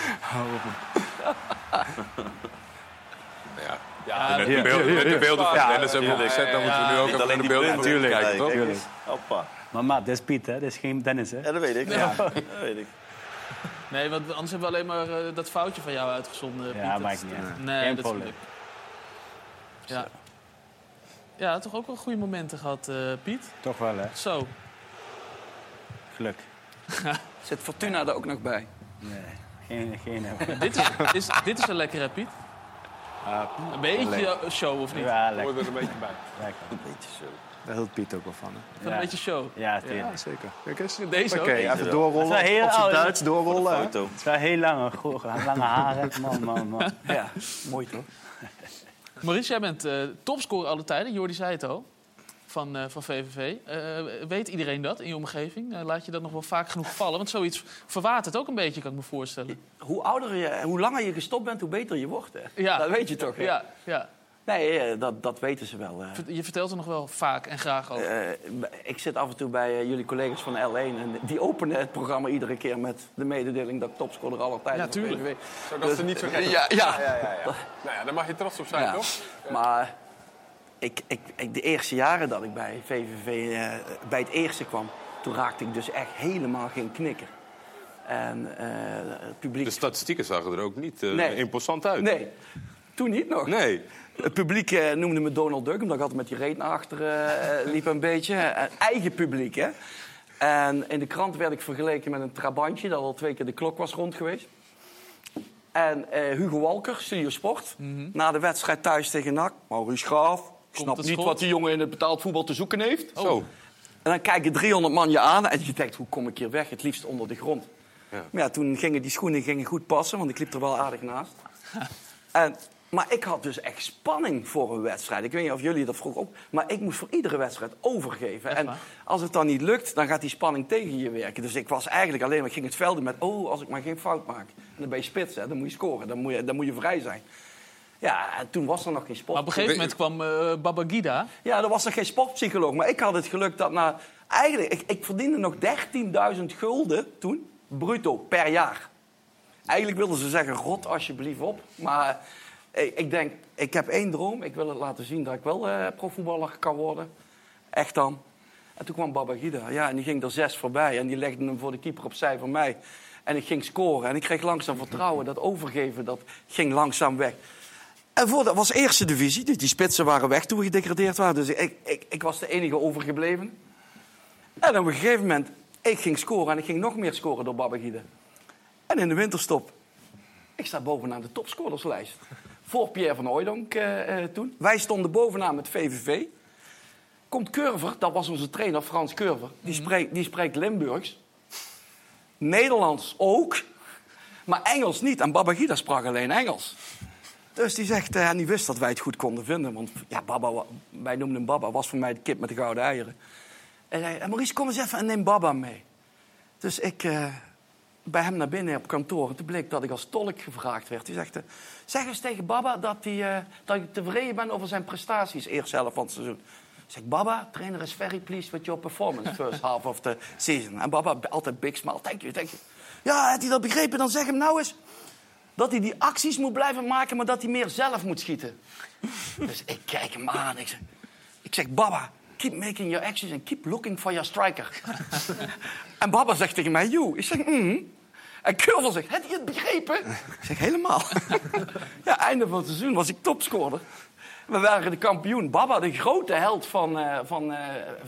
Ja. Ja, Net de beelden, net de beelden van Ja, Dennis hebben we ja, gezet. Dan moeten we nu ook even naar de beelden van tuurlijk. kijken, toch? Tuurlijk. Hoppa. Maar maat, dit is Piet, hè? Dit is geen Dennis, hè? Ja, dat weet ik. Ja. [laughs] Dat weet ik. Nee, want anders hebben we alleen maar eh, dat foutje van jou uitgezonden. Ja, Piet. maakt niet uit. Nee, Geen dat probleem. Ja. Ja, toch ook wel goede momenten gehad, eh, Piet. Toch wel, hè? Zo. Geluk. [laughs] Zit Fortuna er ook nog bij? Nee, geen... geen [laughs] dit, is, is, dit is een lekkere, Piet. Een beetje show, of niet? Ja, Hoort lekker. er een beetje bij. [laughs] lekker. Een beetje zo. Daar hield Piet ook wel van. Hè? Van Ja. een beetje show. Ja, zeker. Kijk eens. Deze Oké, ook. even doorrollen. Heel Op zijn. Duits doorrollen. Het is wel heel lange, goe- lange haren. Man, man, man. Ja, mooi toch? Maurice, jij bent eh topscorer alle tijden. Jordi zei het al. Van, eh, van VVV. Eh, weet iedereen dat in je omgeving? Laat je dat nog wel vaak genoeg vallen? Want zoiets verwatert ook een beetje, kan ik me voorstellen. Hoe ouder je, hoe langer je gestopt bent, hoe beter je wordt. Hè? Ja. Dat weet je toch? hè? Ja, ja. Nee, eh, dat, dat weten ze wel. eh. Je vertelt er nog wel vaak en graag over. Eh, ik zit af en toe bij jullie collega's van L1 en die openen het programma iedere keer met de mededeling dat ik topscorer aller tijden Ja, tuurlijk. VVV. Zodat ze niet vergeten. Ja, ja. Nou ja, daar mag je trots op zijn, Ja. toch? Maar ik, ik, ik, de eerste jaren dat ik bij VVV eh, bij het eerste kwam, toen raakte ik dus echt helemaal geen knikker. En eh, het publiek... De statistieken zagen er ook niet eh, Nee. imposant uit. Nee, toen niet nog. Nee. Het publiek eh, noemde me Donald Duck, omdat ik altijd met die reet naar achteren eh, liep een beetje. Eh, eigen publiek, hè. En in de krant werd ik vergeleken met een trabantje... dat al twee keer de klok was rond geweest. En eh, Hugo Walker, Studio Sport, na de wedstrijd thuis tegen NAC... Maurice Graaf, ik snap niet schot? wat die jongen in het betaald voetbal te zoeken heeft. Zo. En dan kijken 300 man je aan en je denkt, hoe kom ik hier weg? Het liefst onder de grond. Ja. Maar ja, toen gingen die schoenen gingen goed passen, want ik liep er wel aardig naast. [laughs] en, maar ik had dus echt spanning voor een wedstrijd. Ik weet niet of jullie dat vroeg ook. Maar ik moest voor iedere wedstrijd overgeven. En als het dan niet lukt, dan gaat die spanning tegen je werken. Dus ik was eigenlijk alleen maar, ik ging het velden met... oh, als ik maar geen fout maak. En dan ben je spits, hè, dan moet je scoren. Dan moet je, dan moet je vrij zijn. Ja, en toen was er nog geen sport. Maar op een gegeven moment kwam eh Babagida. Ja, er was nog geen sportpsycholoog. Maar ik had het geluk dat na... Eigenlijk, ik, ik verdiende nog 13.000 gulden toen, bruto, per jaar. Eigenlijk wilden ze zeggen, rot alsjeblieft op. Maar ik, denk, ik heb één droom. Ik wil het laten zien dat ik wel eh, profvoetballer kan worden. Echt dan. En toen kwam Babagida. Ja, en die ging er zes voorbij. En die legde hem voor de keeper opzij voor mij. En ik ging scoren. En ik kreeg langzaam vertrouwen. Dat overgeven, dat ging langzaam weg. En voor, dat was eerste divisie. Dus die spitsen waren weg toen we gedegradeerd waren. Dus ik, ik, ik was de enige overgebleven. En op een gegeven moment, ik ging scoren. En ik ging nog meer scoren door Babagida. En in de winterstop, ik sta bovenaan de topscorerslijst. Voor Pierre van Hooijdonk eh, eh, toen. Wij stonden bovenaan met VVV. Komt Curver, dat was onze trainer, Frans Curver. Die, spreekt, die spreekt Limburgs. Nederlands ook. Maar Engels niet. En Babagida sprak alleen Engels. Dus die zegt, en die wist dat wij het goed konden vinden. Want ja, Baba, wij noemden hem Baba, was voor mij de kip met de gouden eieren. En hij zei, Maurice, kom eens even en neem Baba mee. Dus ik bij hem naar binnen op kantoor. En toen bleek dat ik als tolk gevraagd werd. Die zegt, eh, zeg eens tegen Baba dat, hij, eh, dat ik tevreden ben over zijn prestaties eerst zelf van het seizoen. Ik zeg, Baba, trainer is very pleased with your performance [laughs] first half of the season. En Baba, altijd big smile, thank you, thank you. Ja, had hij dat begrepen? Dan zeg hem nou eens dat hij die acties moet blijven maken, maar dat hij meer zelf moet schieten. [laughs] dus ik kijk hem aan. Ik zeg, ik zeg Baba, keep making your actions and keep looking for your striker. [laughs] en Baba zegt tegen mij, you. Ik zeg, mm. En Curvel zegt, heb je het begrepen? Ik zeg, helemaal. [laughs] ja, einde van het seizoen was ik topscorer. We waren de kampioen. Baba, de grote held van, eh van eh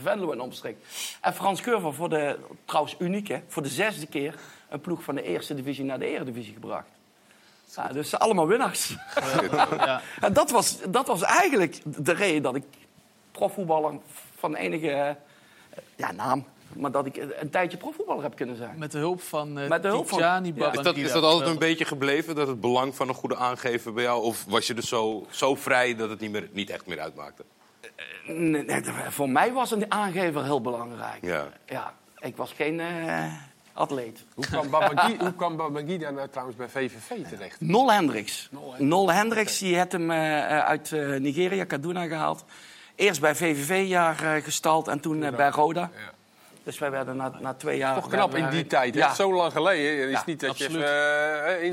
Venlo en omstreek. En Frans Curver voor de, trouwens uniek hè, voor de zesde keer... een ploeg van de eerste divisie naar de eredivisie gebracht. Ja, dus allemaal winnaars. Ja. [laughs] En dat was, dat was eigenlijk de reden dat ik profvoetballer van enige eh, ja, naam... maar dat ik een tijdje profvoetballer heb kunnen zijn. Met de hulp van uh, Met de hulp van- Tijani Ja. Babangida. Is dat, is dat altijd een beetje gebleven, dat het belang van een goede aangever bij jou? Of was je dus zo, zo vrij dat het niet, meer, niet echt meer uitmaakte? Nee, nee, voor mij was een aangever heel belangrijk. Ja. Ja, ik was geen eh, atleet. Hoe kwam Babangida, hoe kwam Babangida nou trouwens bij VVV terecht? Nol Hendricks. Nol Nol Hendricks, die had hem eh, uit Nigeria, Kaduna, gehaald. Eerst bij VVV-jaar gestald en toen bij Roda. Ja. Dus wij werden na, na twee jaar... Toch knap in die tijd, hè? Ja. Zo lang geleden. Het is Ja, niet dat absoluut. je even uh,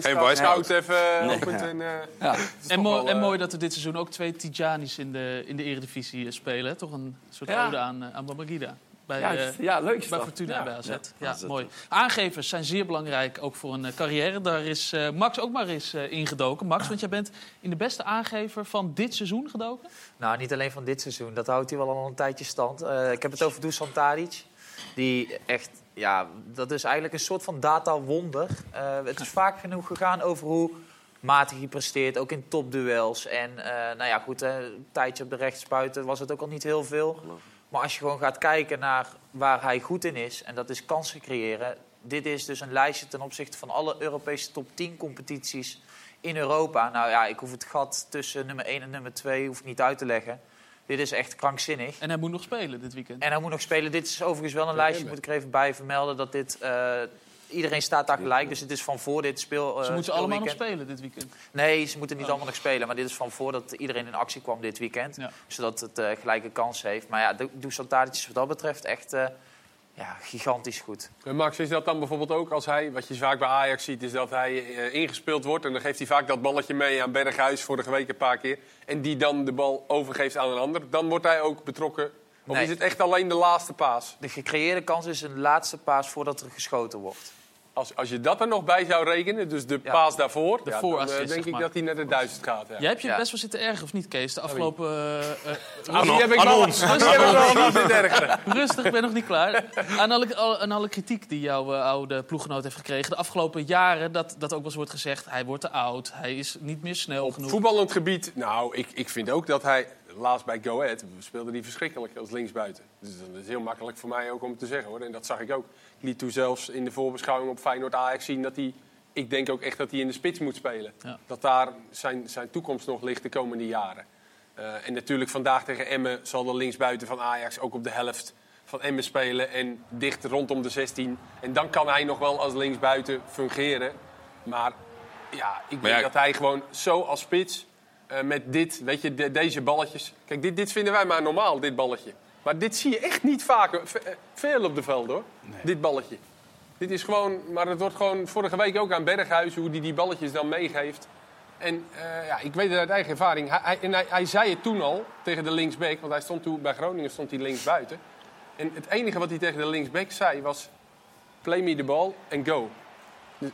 even Nee. opent en... eh, Ja. En, mooi, wel, en mooi dat er dit seizoen ook twee Tijanis in de, in de Eredivisie spelen. Toch een soort Ja. ode aan, aan. Bij, Juist. Ja, leuk bij. Fortuna Ja. en bij AZ. Ja, mooi. Aangevers zijn zeer belangrijk, ook voor een carrière. Daar is eh, Max ook maar eens eh, ingedoken. Max, want jij bent in de beste aangever van dit seizoen gedoken. Nou, niet alleen van dit seizoen. Dat houdt hij wel al een tijdje stand. Eh, ik heb het over Dusan Tadic. Die echt, ja, dat is eigenlijk een soort van data-wonder. Eh, het is vaak genoeg gegaan over hoe matig hij presteert, ook in topduels. En eh, nou ja, goed, een tijdje op de rechtsbuiten was het ook al niet heel veel. Maar als je gewoon gaat kijken naar waar hij goed in is, en dat is kansen creëren. Dit is dus een lijstje ten opzichte van alle Europese top 10 competities in Europa. Nou ja, ik hoef het gat tussen nummer 1 en nummer 2 hoef ik niet uit te leggen. Dit is echt krankzinnig. En hij moet nog spelen dit weekend. En hij moet nog spelen. Dit is overigens wel een lijstje, moet ik er even bij vermelden. Dat dit, eh, iedereen staat daar gelijk, dus het is van voor dit speel. eh, Ze moeten allemaal nog spelen dit weekend. Nee, ze moeten niet allemaal nog spelen. Maar dit is van voordat iedereen in actie kwam dit weekend. Ja. Zodat het eh, gelijke kans heeft. Maar ja, Dusan Tadic is wat dat betreft echt eh, ja, gigantisch goed. En Max, is dat dan bijvoorbeeld ook als hij, wat je vaak bij Ajax ziet, is dat hij eh, ingespeeld wordt en dan geeft hij vaak dat balletje mee aan Berghuis vorige week een paar keer en die dan de bal overgeeft aan een ander. Dan wordt hij ook betrokken. Of Nee. is het echt alleen de laatste paas? De gecreëerde kans is een laatste paas voordat er geschoten wordt. Als, als je dat er nog bij zou rekenen, dus de Ja. paas daarvoor, De dan eh, denk ik dat hij naar de duizend gaat. Ja. Jij hebt je Ja. best wel zitten erger, of niet, Kees? De afgelopen... eh, eh, Ah, die heb ik wel, die heb ik wel niet zitten ergeren. Rustig, ik ben nog niet klaar. Aan alle, al- aan alle kritiek die jouw eh, oude ploeggenoot heeft gekregen de afgelopen jaren... Dat, dat ook wel eens wordt gezegd, hij wordt te oud, hij is niet meer snel Op genoeg. voetballend gebied, nou, ik, ik vind ook dat hij... Laatst bij Go Ahead speelde hij verschrikkelijk als linksbuiten. Dus dat is heel makkelijk voor mij ook om te zeggen, hoor. En dat zag ik ook. Ik liet toen zelfs in de voorbeschouwing op Feyenoord-Ajax zien dat hij... Ik denk ook echt dat hij in de spits moet spelen. Ja. Dat daar zijn, zijn toekomst nog ligt de komende jaren. Eh, en natuurlijk vandaag tegen Emmen zal de linksbuiten van Ajax ook op de helft van Emmen spelen. En dicht rondom de 16. En dan kan hij nog wel als linksbuiten fungeren. Maar ja, ik denk ja, dat hij gewoon zo als spits eh, met dit, weet je, de- deze balletjes. Kijk, dit, dit vinden wij maar normaal, dit balletje. Maar dit zie je echt niet vaak, eh, veel op de veld hoor. Dit balletje. Dit is gewoon, maar het wordt gewoon vorige week ook aan Berghuis hoe hij die, die balletjes dan meegeeft. En eh, ja, ik weet het uit eigen ervaring. Hij, hij, en hij, hij zei het toen al tegen de linksback, want hij stond toen bij Groningen stond hij linksbuiten. En het enige wat hij tegen de linksback zei was: play me the ball and go.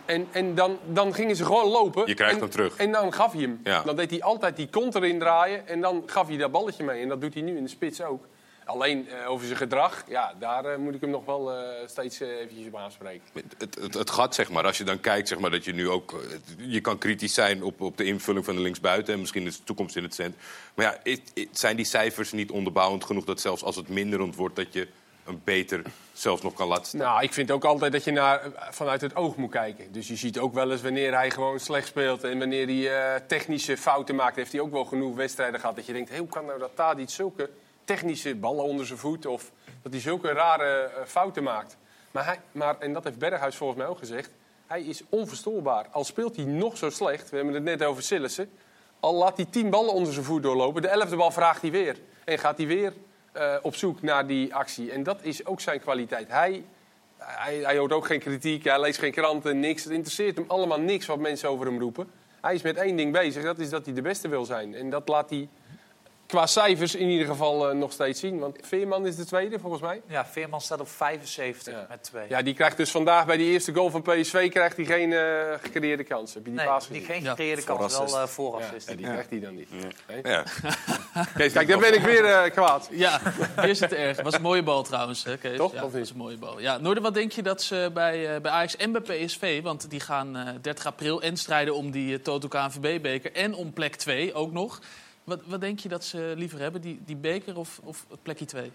En, en dan, dan gingen ze gewoon lopen. Je krijgt en, hem terug. En dan gaf hij hem. Ja. Dan deed hij altijd die kont erin draaien en dan gaf hij dat balletje mee. En dat doet hij nu in de spits ook. Alleen eh, over zijn gedrag, ja, daar eh, moet ik hem nog wel eh, steeds eventjes op aanspreken. Het, het, het gat, zeg maar, als je dan kijkt, zeg maar, dat je nu ook... Je kan kritisch zijn op, op de invulling van de linksbuiten... en misschien de toekomst in het cent. Maar ja, zijn die cijfers niet onderbouwend genoeg... dat zelfs als het minderend wordt, dat je een beter zelfs nog kan laten? Nou, ik vind ook altijd dat je naar, vanuit het oog moet kijken. Dus je ziet ook wel eens wanneer hij gewoon slecht speelt... en wanneer hij eh, technische fouten maakt... heeft hij ook wel genoeg wedstrijden gehad dat je denkt... Hoe kan nou dat Tadic zulke technische ballen onder zijn voet... of dat hij zulke rare eh, fouten maakt. Maar, hij, maar, en dat heeft Berghuis volgens mij ook gezegd... hij is onverstoorbaar. Al speelt hij nog zo slecht, we hebben het net over Sillissen... al laat hij tien ballen onder zijn voet doorlopen... de elfde bal vraagt hij weer. En gaat hij weer eh, op zoek naar die actie. En dat is ook zijn kwaliteit. Hij, hij, hij hoort ook geen kritiek, hij leest geen kranten, niks. Het interesseert hem allemaal niks wat mensen over hem roepen. Hij is met één ding bezig, dat is dat hij de beste wil zijn. En dat laat hij qua cijfers in ieder geval eh, nog steeds zien. Want Veerman is de tweede, volgens mij. Ja, Veerman staat op 75 Ja. met 2. Ja, die krijgt dus vandaag bij die eerste goal van PSV krijgt hij geen eh, gecreëerde kans. Heb je die nee, paas die gezien? geen gecreëerde kans, wel eh Ja, voorassist. ja, die krijgt hij dan niet. Nee? Ja. [laughs] Kees, Kijk, daar ben ik weer eh, kwaad. Ja, [laughs] weer zit erg. Was een mooie bal trouwens, hè, Kees? Toch? Ja, Of niet? was een mooie bal. Ja, Noorden, wat denk je dat ze bij, eh, bij Ajax en bij PSV... want die gaan eh 30 april en strijden om die Toto KNVB-beker... en om plek 2 ook nog. Wat, wat denk je dat ze liever hebben, die, die beker of, of plekje 2? Ik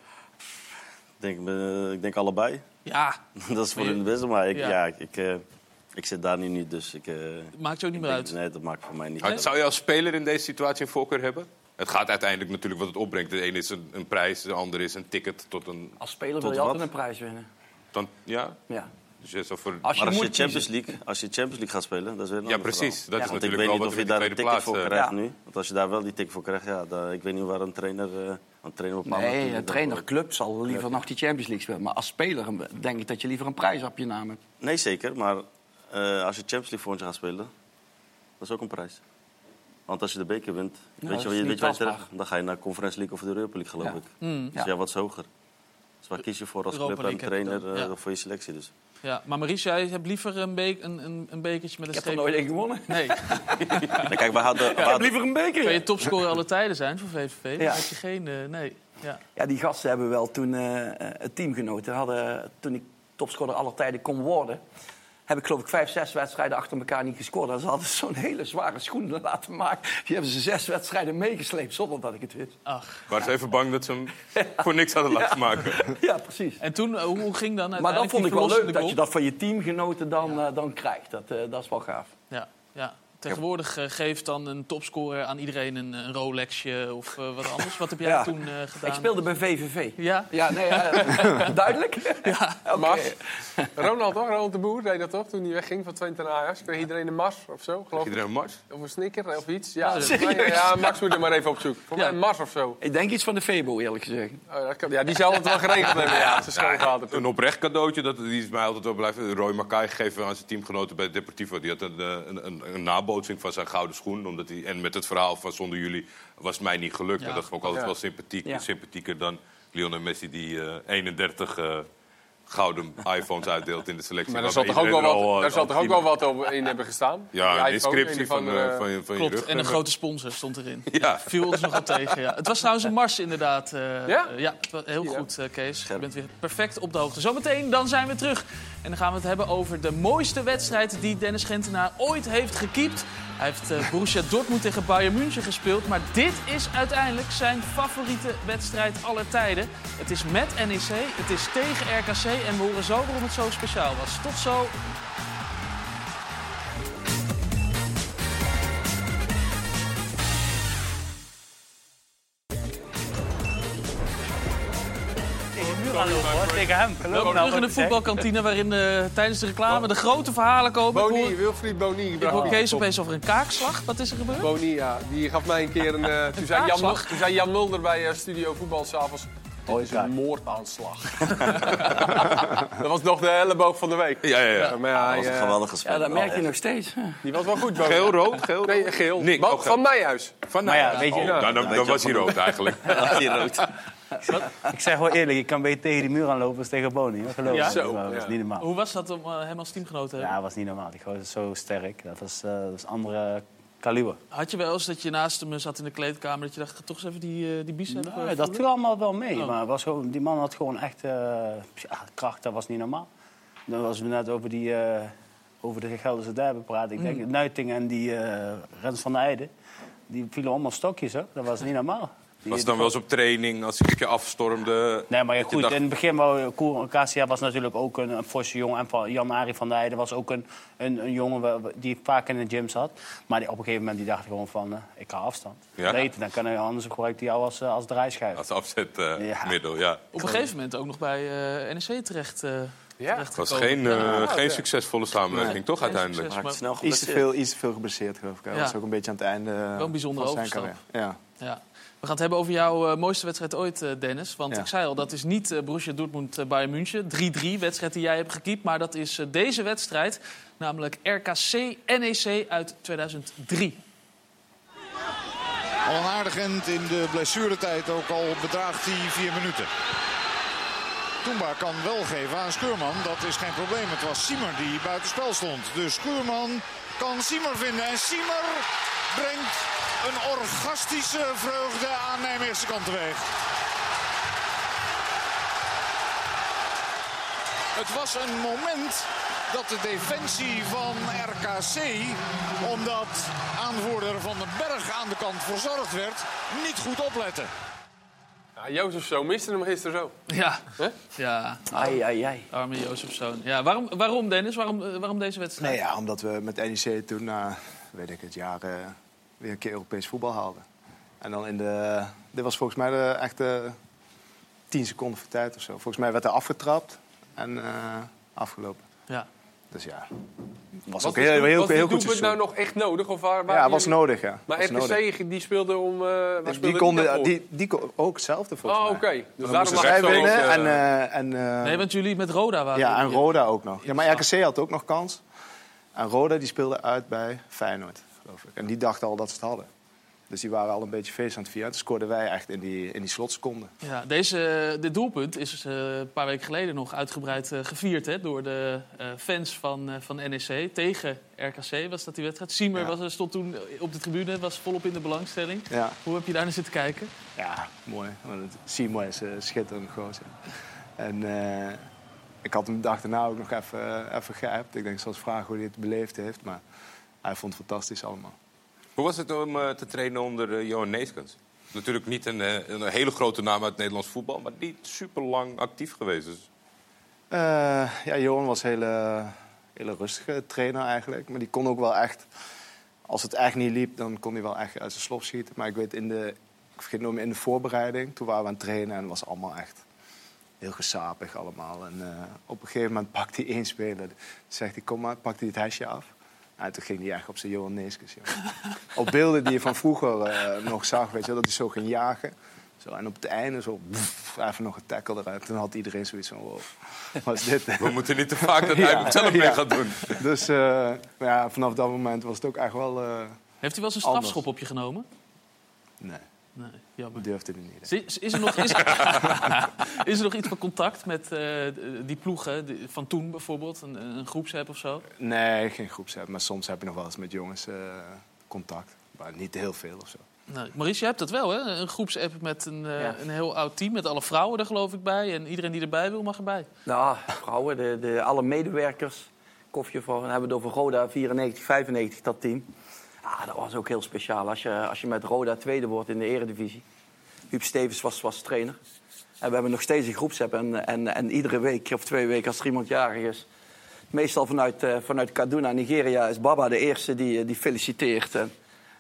denk, eh, ik denk allebei. Ja, [laughs] dat is voor hun het beste, maar ik, Ja. ja. ik, eh, ik zit daar nu niet, dus ik... eh, maakt je ook niet meer uit. Nee, dat maakt voor mij niet uit. Zou je als speler in deze situatie een voorkeur hebben? Het gaat uiteindelijk natuurlijk wat het opbrengt. De ene is een, een prijs, de andere is een ticket tot een... Als speler wil je altijd wat? een prijs winnen. Dan, ja, Ja. Dus voor... Als je Maar als je, Champions kiezen. League, als je Champions League gaat spelen, dat is weer een Ja, precies. verhaal. Dat is Want ik natuurlijk weet wel niet of je daar een ticket plaats... voor eh, krijgt Ja. nu. Want als je daar wel die ticket voor krijgt, ja, dan, ik weet niet waar een trainer... eh een trainer bepaalt Nee, een trainerclub zal liever nog die Champions League spelen. Maar als speler denk ik dat je liever een prijs op je naam hebt. Nee, zeker. Maar eh, als je Champions League volgend jaar gaat spelen, dat is ook een prijs. Want als je de beker wint, Ja, weet je, weet je waar je dan ga je naar Conference League of de Europa League, geloof Ja. ik. Hmm. Dus Ja. ja, wat is hoger. Waar kies je voor als Europa club en trainer dan, eh, ja. voor je selectie. Dus. Ja, maar Maurice, jij hebt liever een, be een, een, een bekertje met een Ik heb er nooit één gewonnen. Nee. [laughs] Nee, kijk, we hadden, we liever een beker. Kan je topscorer alle tijden zijn voor VVV? Dan Ja. heb je geen... eh, nee. Ja. Ja, die gasten hebben wel toen eh, het teamgenoten. Hadden, toen ik topscorer aller tijden kon worden... heb ik geloof ik vijf, zes wedstrijden achter elkaar niet gescoord. En ze hadden zo'n hele zware schoenen [laughs] laten maken. Die hebben ze zes wedstrijden meegesleept zonder dat ik het wist. Ach. Waren ze even bang dat ze hem [laughs] voor niks hadden laten maken? [laughs] Ja, precies. En toen, eh, hoe, ging dan Maar dat uiteindelijk vond ik wel leuk, dat je dat van je teamgenoten dan, eh, dan krijgt. Dat, eh, dat is wel gaaf. Ja, ja. Tegenwoordig eh, geeft dan een topscorer aan iedereen een, een Rolexje of eh, wat anders. Wat heb jij [laughs] Ja. toen eh, gedaan? Ik speelde bij VVV. Ja? Ja, nee, [laughs] duidelijk. Ja. Mars. Ronald, toch? Ronald de Boer deed dat toch? Toen hij wegging van Twente naar Ajax. Kreeg iedereen een Mars of zo, geloof ik. Iedereen een mars? Of een snicker of iets. Ja, ja, Max moet er maar even opzoeken. Voor Ja. mij een Mars of zo. Ik denk iets van de Febo, eerlijk gezegd. Oh, dat kan- ja, die zal het wel geregeld hebben. Ja, gehad. Een oprecht cadeautje, dat, die is mij altijd wel blijft. Roy Mackay gegeven aan zijn teamgenoten bij Deportivo. Die had een, een, een, een nabootsing van zijn gouden schoen. Omdat hij, en met het verhaal van zonder jullie was het mij niet gelukt. Ja. En dat vond ik altijd Ja. wel sympathiek, Ja. sympathieker dan Lionel Messi... die eh, 31 eh, gouden iPhones uitdeelt in de selectie. Maar daar zal toch ook wel er wat, al, daar zal eh, toch ook wel wat op in hebben gestaan? Ja, Die een iPhone, inscriptie van, of eh, van, je, van je Klopt, rug. en een grote [laughs] sponsor stond erin. Ja. Viel ons nogal tegen, ja. Het was trouwens een mars inderdaad. eh, Ja? ja, heel Ja. goed, eh, Kees. Je bent weer perfect op de hoogte. Zometeen, dan zijn we terug. En dan gaan we het hebben over de mooiste wedstrijd die Dennis Gentenaar ooit heeft gekiept. Hij heeft eh, Borussia Dortmund tegen Bayern München gespeeld. Maar dit is uiteindelijk zijn favoriete wedstrijd aller tijden. Het is met NEC, het is tegen RKC. En we horen zo waarom het zo speciaal was. Tot zo. Tegen hem. Geloof Welkom me nou terug in de voetbalkantine waarin eh, tijdens de reclame de grote verhalen komen. Boni, hoor, Wilfried Boni. ik gebracht hoor Kees opeens over een kaakslag. Wat is er gebeurd? Boni, ja. Die gaf mij een keer een... eh, toen, zei Jan, toen zei Jan Mulder bij eh, Studio Voetbal s'avonds... Dit Hoi, is een moordaanslag. [laughs] dat was nog de elleboog van de week. Ja, ja, ja. Maar Dat was een geweldige spel. Ja, dat merk je nog steeds. die was wel goed, Boni. Geel, rood, geel, Nee, geel. Nick, van Nijhuis. Van Maar ja, nou, weet je- oh, Ja. dan, was hij rood eigenlijk. [laughs] Rood. Ik zeg wel eerlijk, je kan beter tegen die muur aanlopen als tegen Boni. hoor. Geloof Ja? Zo, dat was ja. niet normaal. Hoe was dat om eh, hem als teamgenoot te hebben? Ja, dat was niet normaal. Die gozer is zo sterk. Dat was, eh dat was een andere kaliber. Had je wel eens dat je naast hem zat in de kleedkamer... dat je dacht, ik ga toch eens even die, eh, die bicep Nee, dat viel allemaal wel mee. Oh. Maar was gewoon, die man had gewoon echt eh, kracht, dat was niet normaal. Dan was we net over, die, eh, over de Gelderse derby praten. Ik denk, Nuiting en die eh Rens van der Eijden, die vielen allemaal stokjes. Hoor. Dat was niet normaal. Was het dan wel eens op training, als hij op je afstormde? Nee, maar ja, goed, dacht- in het begin Koer KCA was natuurlijk ook een, een forse jongen. En van Jan-Arie van der Heijden was ook een, een, een jongen die vaak in de gym zat. Maar die, op een gegeven moment die dacht gewoon van, eh, ik ga afstand. Ja. Weten, dan kan hij anders gebruikt jou als, eh, als draaischijf. Als afzetmiddel, Ja. ja. Op een gegeven moment ook nog bij eh, NEC terecht, eh Ja. Het was geen, eh, Ja. geen succesvolle samenwerking, Nee, toch uiteindelijk? succes, maar Snel Iets te, veel, iets te veel geblesseerd, geloof ik. Hij Ja. was ook een beetje aan het einde Wel een bijzondere van zijn overstap. Ja. We gaan het hebben over jouw eh, mooiste wedstrijd ooit, eh, Dennis. Want Ja. ik zei al, dat is niet eh, Borussia Dortmund eh, Bayern München. 3-3, wedstrijd die jij hebt gekiept. Maar dat is deze wedstrijd, namelijk RKC-NEC uit 2003. Al een aardig end in de blessuretijd, ook al bedraagt hij vier minuten. Toemba kan wel geven aan Schuurman, dat is geen probleem. Het was Siemer die buitenspel stond. Dus Schuurman kan Siemer vinden. En Siemer brengt een orgastische vreugde aan Nijmeegse kant teweeg. Het was een moment dat de defensie van RKC, omdat aanvoerder van den Berg aan de kant verzorgd werd, niet goed oplette. Ja, Jozef zo miste hem gisteren zo. Ja, Hè? ja Ai, ai, ai. arme Jozefzoon. Ja, waarom, waarom Dennis? Waarom, eh, waarom deze wedstrijd? Nee, ja, omdat we met NEC toen, na weet ik het jaar, eh, weer een keer Europees voetbal haalden. En dan in de... Dit was volgens mij de echte 10 seconden voor tijd of zo. Volgens mij werd er afgetrapt en eh, afgelopen. Ja. Dus ja, was ook heel, heel, was heel, goed nou nog echt nodig? Of waar, waar Ja, was jullie- nodig, ja. Maar nodig. die speelde om... eh waar Die, speelde konden, die, die kon ook hetzelfde volgens Oh, mij. oké. Dus daarom zij winnen eh, en... eh, en eh, Nee, want jullie met Roda waren ja, en Roda ook nog. Ja, maar. RKC had ook nog kans. En Roda die speelde uit bij Feyenoord, geloof ik. En die dachten al dat ze het hadden. Dus die waren al een beetje feest aan het vieren. Toen scoorden wij echt in die, in die slotseconden. Ja, deze, dit doelpunt is eh, een paar weken geleden nog uitgebreid eh, gevierd hè, door de eh, fans van, eh, van NEC. Tegen RKC was dat die wedstrijd. Siemer Ja. was, stond toen op de tribune, was volop in de belangstelling. Ja, Hoe heb je daar naar zitten kijken? ja mooi. Seymour is een schitterend gozer. En eh, ik had hem de dag daarna ook nog even, even geappt. Ik denk, eens vragen hoe hij het beleefd heeft. Maar hij vond het fantastisch allemaal. Hoe was het om eh, te trainen onder eh, Johan Neeskens? Natuurlijk niet een, eh, een hele grote naam uit Nederlands voetbal, maar niet super lang actief geweest. Dus ja, Johan was een hele, hele rustige trainer eigenlijk. Maar die kon ook wel echt... Als het echt niet liep, dan kon hij wel echt uit zijn slop schieten. Maar ik weet, in de, ik vergeet nooit meer, in de voorbereiding... toen waren we aan het trainen en het was allemaal echt heel gesapig allemaal. En op een gegeven moment pakte hij één speler. Zegt hij, kom maar, pakte hij het hesje af. En toen ging hij echt op zijn Johan Neeskens. op beelden die je van vroeger eh, nog zag, weet je, dat hij zo ging jagen. Zo, en op het einde zo, pff, even nog een tackle eruit. Toen had iedereen zoiets van, wow, wat is dit? we moeten niet te vaak dat [laughs] hij Ja, het zelf mee ja. gaat doen. Dus eh, ja, vanaf dat moment was het ook echt wel... eh, Heeft hij wel eens een Anders. strafschop op je genomen? nee, Nee, jammer. durfde hij niet. Is, is, er nog, is, [laughs] is er nog iets van contact met eh, die ploegen die- van toen bijvoorbeeld? Een, een groepsapp of zo? Nee, geen groepsapp. Maar soms heb je nog wel eens met jongens eh, contact. Maar niet heel veel of zo. Nee. Maurice, jij hebt dat wel, hè? Een groepsapp met een, eh, Ja. een heel oud team. Met alle vrouwen er geloof ik bij. En iedereen die erbij wil, mag erbij. Nou, vrouwen, de, de, alle medewerkers. Koffie voor, dan hebben we het over Roda 94, 95, dat team. Ah, dat was ook heel speciaal. Als je, als je met Roda tweede wordt in de eredivisie. Huub Stevens was, was trainer. En we hebben nog steeds een groepsapp. En, en, en iedere week of twee weken als er iemand jarig is... meestal vanuit, eh, vanuit Kaduna, Nigeria, is Baba de eerste die, eh, die feliciteert. En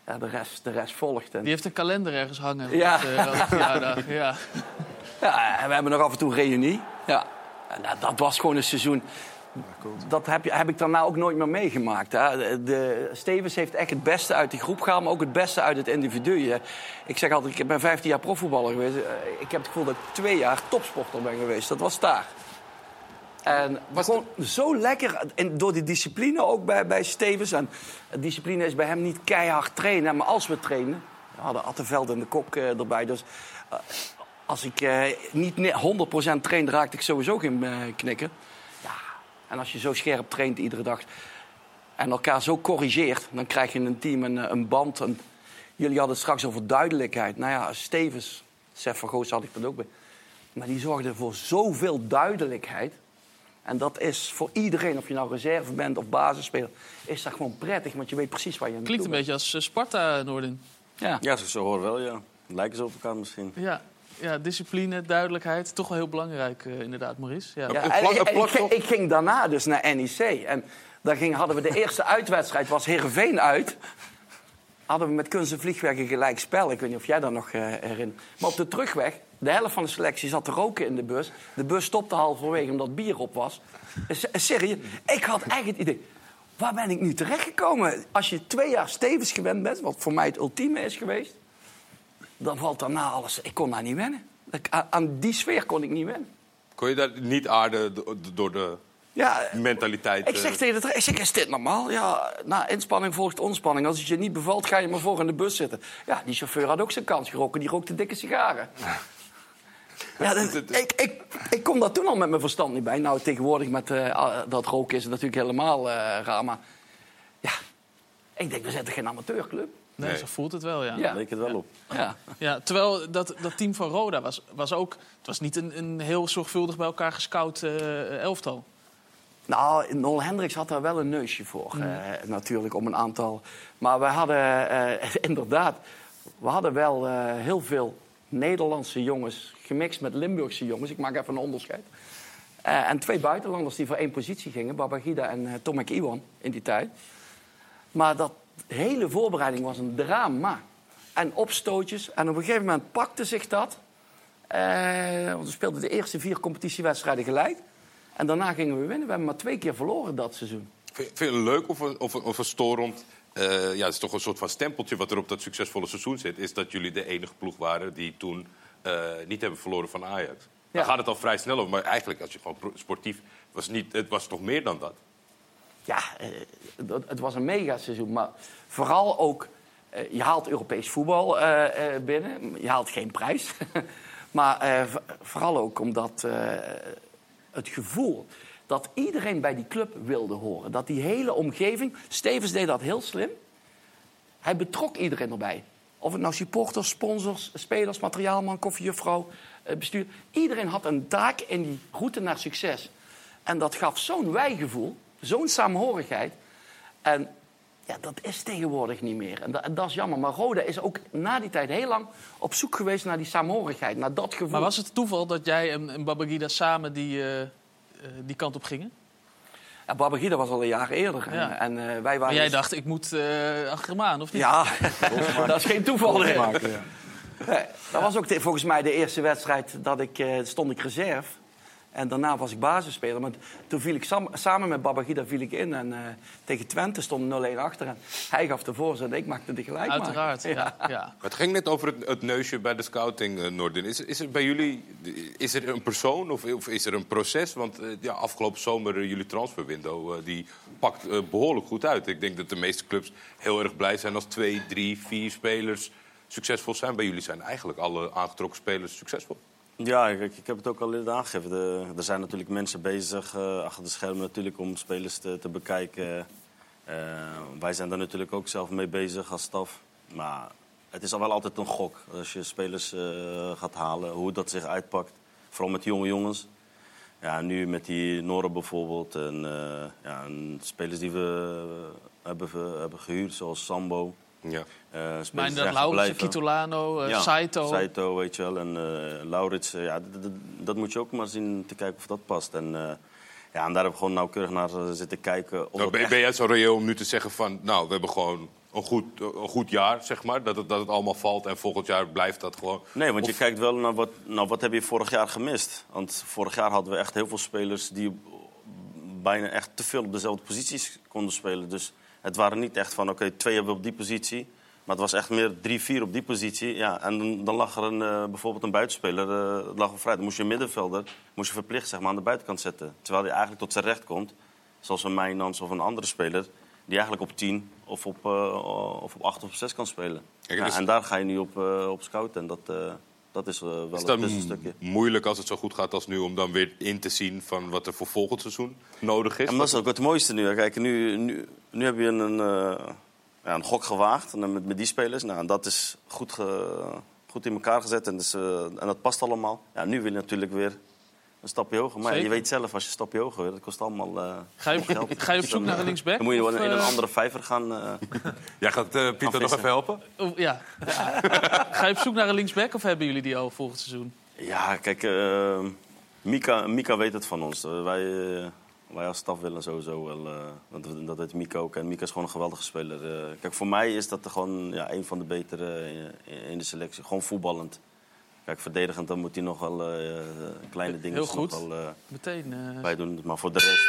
ja, de, rest, de rest volgt. En, Die heeft een kalender ergens hangen. Ja. Eh, ja. Ja, en we hebben nog af en toe een reunie. Ja. En dat, dat was gewoon een seizoen. Dat heb, je, heb ik daarna ook nooit meer meegemaakt. Hè. De, Stevens heeft echt het beste uit die groep gehaald, maar ook het beste uit het individu. Ik zeg altijd, ik ben 15 jaar profvoetballer geweest. Eh, Ik heb het gevoel dat ik twee jaar topsporter ben geweest. Dat was daar. En gewoon zo lekker, en door die discipline ook bij, bij Stevens. En discipline is bij hem niet keihard trainen, maar als we trainen... We hadden Attenveld en de Kok eh, erbij, dus... eh, als ik niet ne- 100% train, raakte ik sowieso geen knikken. En als je zo scherp traint iedere dag en elkaar zo corrigeert, dan krijg je een team, een, eh, een band. Een... Jullie hadden het straks over duidelijkheid. Nou ja, Stevens, Sef van Goos had ik dat ook bij. Maar die zorgde voor zoveel duidelijkheid. En dat is voor iedereen, of je nou reserve bent of basisspeler, is dat gewoon prettig. Want je weet precies waar je aan Klinkt een beetje als eh, Sparta, Noordin. bent. Ja. Ja, zo- zo hoor wel, ja. Lijken ze op elkaar misschien. Ja. Ja, discipline, duidelijkheid. Toch wel heel belangrijk, eh, inderdaad, Maurice. Ja. En ik, en ging- ik ging daarna dus naar NEC. En daar ging, hadden we de eerste uitwedstrijd, was Heerenveen uit. Hadden we met Kunst en Vliegweg een gelijk spel. Ik weet niet of jij daar nog eh, herinnert. Maar op de terugweg, de helft van de selectie zat te roken in de bus. De bus stopte halverwege omdat bier op was. S- Serieus, ik had echt het idee... Waar ben ik nu terechtgekomen? Als je twee jaar stevens gewend bent, wat voor mij het ultieme is geweest... dan valt daarna alles... Ik kon daar niet wennen. Aan- die sfeer kon ik niet wennen. Kon je dat niet aarden do- door de Ja, mentaliteit? Ik zeg eh, tegen de ik zeg, is dit normaal? Ja, na inspanning volgt ontspanning. Als het je niet bevalt, ga je maar voor in de bus zitten. Ja, die chauffeur had ook zijn kans geroken. Die rookte dikke sigaren. [laughs] Ja, dat- ik, ik, ik kom daar toen al met mijn verstand niet bij. Nou, tegenwoordig met eh, dat roken is het natuurlijk helemaal eh raar. Maar ja, ik denk, we zetten geen amateurclub. Nee, Nee. zo voelt het wel, ja. Ja. Leek het wel op. Ja. Ja, terwijl dat, dat team van Roda was, was ook... Het was niet een, een heel zorgvuldig bij elkaar gescout eh, elftal. Nou, Nol Hendricks had daar wel een neusje voor, eh, natuurlijk, om een aantal. Maar we hadden eh, [laughs] inderdaad, we hadden wel eh, heel veel Nederlandse jongens gemixt met Limburgse jongens. Ik maak even een onderscheid. Eh, en twee buitenlanders die voor één positie gingen, Babagida en uh, Tomek Iwan in die tijd. Maar dat hele voorbereiding was een drama. En opstootjes. En op een gegeven moment pakte zich dat. Eh, want we speelden de eerste vier competitiewedstrijden gelijk. En daarna gingen we winnen. We hebben maar twee keer verloren dat seizoen. Vind je het leuk of een, of of een storend... eh, ja, het is toch een soort van stempeltje wat er op dat succesvolle seizoen zit... is dat jullie de enige ploeg waren die toen eh, niet hebben verloren van Ajax. Ja. Dan gaat het al vrij snel over. Maar eigenlijk, als je gewoon sportief... Was niet, het was toch meer dan dat? Ja, eh, het was een megaseizoen. Maar vooral ook... eh, je haalt Europees voetbal eh, binnen. Je haalt geen prijs. [laughs] maar vooral ook omdat het gevoel dat iedereen bij die club wilde horen. Dat die hele omgeving... Stevens deed dat heel slim. Hij betrok iedereen erbij. Of het nou supporters, sponsors, spelers, materiaalman, koffiejuffrouw, bestuur. Iedereen had een taak in die route naar succes. En dat gaf zo'n wijgevoel, zo'n saamhorigheid. En ja, dat is tegenwoordig niet meer. En dat, en dat is jammer. Maar Roda is ook na die tijd heel lang op zoek geweest naar die saamhorigheid, naar dat gevoel. Maar was het toeval dat jij en, en Babagida samen die, eh, eh, die kant op gingen? Ja, Babagida was al een jaar eerder. En, Ja. en, eh, wij Maar waren jij dus- dacht, ik moet eh, achter hem aan, of niet? Ja, [laughs] dat is geen toeval. Maken, ja. Dat was ook de- volgens mij de eerste wedstrijd dat ik eh, stond ik reserve. En daarna was ik basisspeler. Maar toen viel ik sam- samen met Babagida viel ik in. En eh, tegen Twente stond 0-1 achter. En hij gaf de voorzet en ik maakte de gelijk. Uiteraard, ja. ja. Het ging net over het, het neusje bij de scouting, eh, Noordin. Is, is er bij jullie is er een persoon of, of is er een proces? Want eh, ja, afgelopen zomer, jullie transferwindow, die pakt eh, behoorlijk goed uit. Ik denk dat de meeste clubs heel erg blij zijn als twee, drie, vier spelers succesvol zijn. Bij jullie zijn eigenlijk alle aangetrokken spelers succesvol. Ja, kijk, ik heb het ook al eerder aangegeven. De- er zijn natuurlijk mensen bezig eh, achter de schermen natuurlijk om spelers te, te bekijken. Eh, wij zijn daar natuurlijk ook zelf mee bezig als staf. Maar het is al wel altijd een gok als je spelers eh, gaat halen, hoe dat zich uitpakt. Vooral met jonge jongens. Ja, nu met die Noren bijvoorbeeld. En, ja, spelers die we hebben, hebben gehuurd, zoals Sambo. Ja. Eh, zijn Laurens, gebleven. Kitolano, eh, Ja, Saito. Saito, weet je wel. En eh Laurits, ja, dat moet je ook maar zien te kijken of dat past. En, eh, ja, en daar heb ik gewoon nauwkeurig naar zitten kijken. Of Nou, dat ben, echt- ben jij zo reëel om nu te zeggen van, nou, we hebben gewoon een goed, een goed jaar, zeg maar. Dat het, dat het allemaal valt en volgend jaar blijft dat gewoon. Nee, want je kijkt wel naar wat, nou, wat heb je vorig jaar gemist. Want vorig jaar hadden we echt heel veel spelers die bijna echt te veel op dezelfde posities konden spelen. Dus het waren niet echt van, oké, twee hebben we op die positie. Maar het was echt meer drie, vier op die positie. Ja, en dan, dan lag er een, eh, bijvoorbeeld een buitenspeler eh, lag vrij. Dan moest je een middenvelder moest je verplicht zeg maar, aan de buitenkant zetten. Terwijl hij eigenlijk tot zijn recht komt. Zoals een Mijnans of een andere speler. Die eigenlijk op 10 of op, eh, of op 8 of op 6 kan spelen. Kijk, Ja, dus- en daar ga je nu op, op scouten. En dat, dat is wel Is een dat m- moeilijk als het zo goed gaat als nu om dan weer in te zien van wat er voor volgend seizoen nodig is? En dat is ook het mooiste nu. Kijk, nu, nu, nu heb je een, ja, een gok gewaagd en met, met die spelers. Nou, en dat is goed, ge- goed in elkaar gezet en, dus, eh, en dat past allemaal. Ja, nu wil je natuurlijk weer een stapje hoger. Maar ja, je weet zelf, als je een stapje hoger wil, dat kost allemaal eh, Ga je, geld. ga je op Dus zoek dan, naar een eh, linksback? Dan moet je wel in een andere vijver gaan. eh, [laughs] Jij gaat eh, Pieter nog even helpen? of- ja. [laughs] Ga je op zoek naar een linksback of hebben jullie die al volgend seizoen? Ja, kijk, Mika, Mika weet het van ons. Wij, wij als staf willen sowieso wel. eh, dat, dat weet Mika ook. En Mika is gewoon een geweldige speler. Eh, kijk, voor mij is dat gewoon ja, een van de betere in, in de selectie. Gewoon voetballend. Kijk, verdedigend dan moet hij nog wel eh, kleine dingen Heel goed. nog wel, eh, Meteen. eh, bij doen. Maar voor de rest.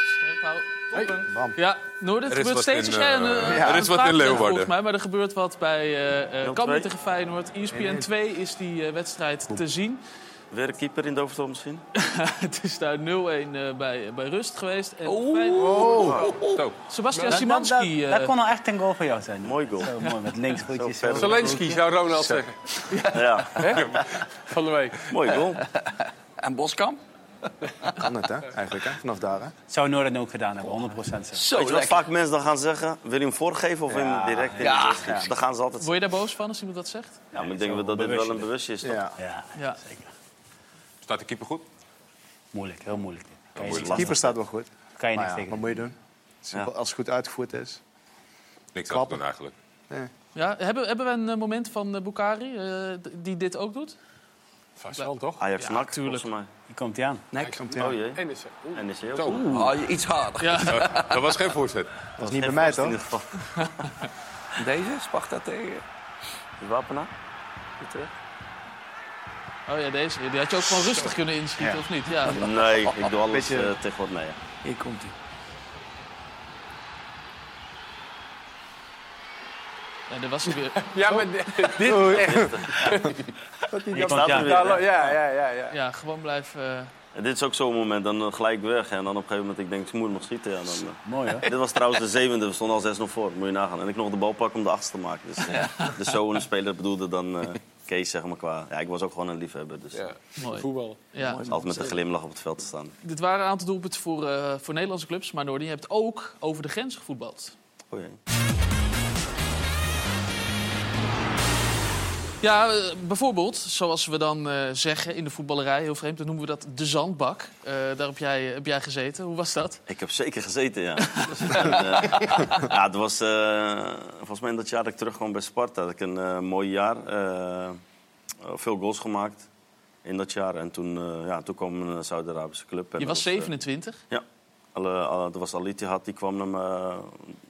Ja, Noorden, het gebeurt steeds in, als jij een, ja, er is wat in Leeuwarden. Volgens mij, maar er gebeurt wat bij eh uh, Cambuur tegen Feyenoord. ESPN 2 is die wedstrijd te zien. Weer een keeper in de misschien? [laughs] het is daar 0-1 eh, bij, bij rust geweest. En Oh. Sebastian Dat, dat, Simanski. dat, eh, dat kon nou echt een goal van jou zijn. Mooi goal. Zo mooi, met [laughs] links zo. Zelensky zou Ronald zeggen. Ja, Van de week. mooi goal. [laughs] En Boskamp? Kan het, hè? Eigenlijk, hè? Vanaf daar, hè? Zou Noorden ook gedaan hebben, 100% zeker. Zo Weet je wat vaak mensen dan gaan zeggen? Wil je hem voorgeven of wil je hem direct in Ja. de rust? Dan gaan ze altijd Word je daar boos van als iemand dat zegt? Ja, maar ik denk dat dit wel een bewustje is. toch? Ja. Ja, Ja. zeker. Staat de keeper goed? Moeilijk, heel moeilijk. Kan je, moeilijk. niet- Keeper staat wel goed. kan je Maar niks ja, tegen wat moet je doen? Als, het goed uitgevoerd is. Niks aan doen eigenlijk. Ja, hebben, hebben we een eh, moment van uh, Bukari eh, die dit ook doet? Vast wel, toch? Ajax Ja, NAC, tuurlijk. volgens Hier komt hij aan. Nek. Komt mij. ja. Oh jee. En hij ook. Oh, je- iets harder. Ja, [laughs] Dat was geen voorzet. Dat is niet bij mij, toch? In ieder geval. [laughs] Deze, Sparta tegen... Die Wapenaar? Oh ja, deze. Die had je ook gewoon rustig kunnen inschieten, Ja. of niet? Ja. Nee, ik doe alles Beetje- eh, tegen wat mee. ja. Hier komt hij. Ja, was hij weer. [laughs] Ja, maar dit... [laughs] Hier komt hij aan. Ja, ja, ja, ja, ja. Ja, gewoon blijven... eh, En dit is ook zo'n moment, dan eh, gelijk weg. En dan op een gegeven moment, ik denk, ik moet nog schieten. Ja, dan. Mooi, hè? Dit was trouwens de zevende, we stonden al 6 nog voor. Moet je nagaan. En ik nog de bal pakken om de achtste te maken. Dus, eh, dus zo een speler bedoelde dan eh, [laughs] Kees, zeg maar, qua... Ja, ik was ook gewoon een liefhebber. Dus Ja, Mooi. voetballen. Ja. altijd met een glimlach op het veld te staan. Dit waren een aantal doelpunten voor, eh, voor Nederlandse clubs. Maar Noordi, je hebt ook over de grens gevoetbald. Oh, jee. Ja, eh, bijvoorbeeld, zoals we dan eh, zeggen in de voetballerij, heel vreemd, dan noemen we dat de zandbak. Eh, daar heb jij, heb jij gezeten. Hoe was dat? Ik heb zeker gezeten, ja. [laughs] Ja, het was volgens mij in dat jaar dat ik terugkwam bij Sparta. Had ik een mooi jaar. veel goals gemaakt in dat jaar. En toen, ja, toen kwam een Saudi-Arabische club. En Je was eh, 27. Ja. Alle, alle, was Al Ittihad, die kwam naar me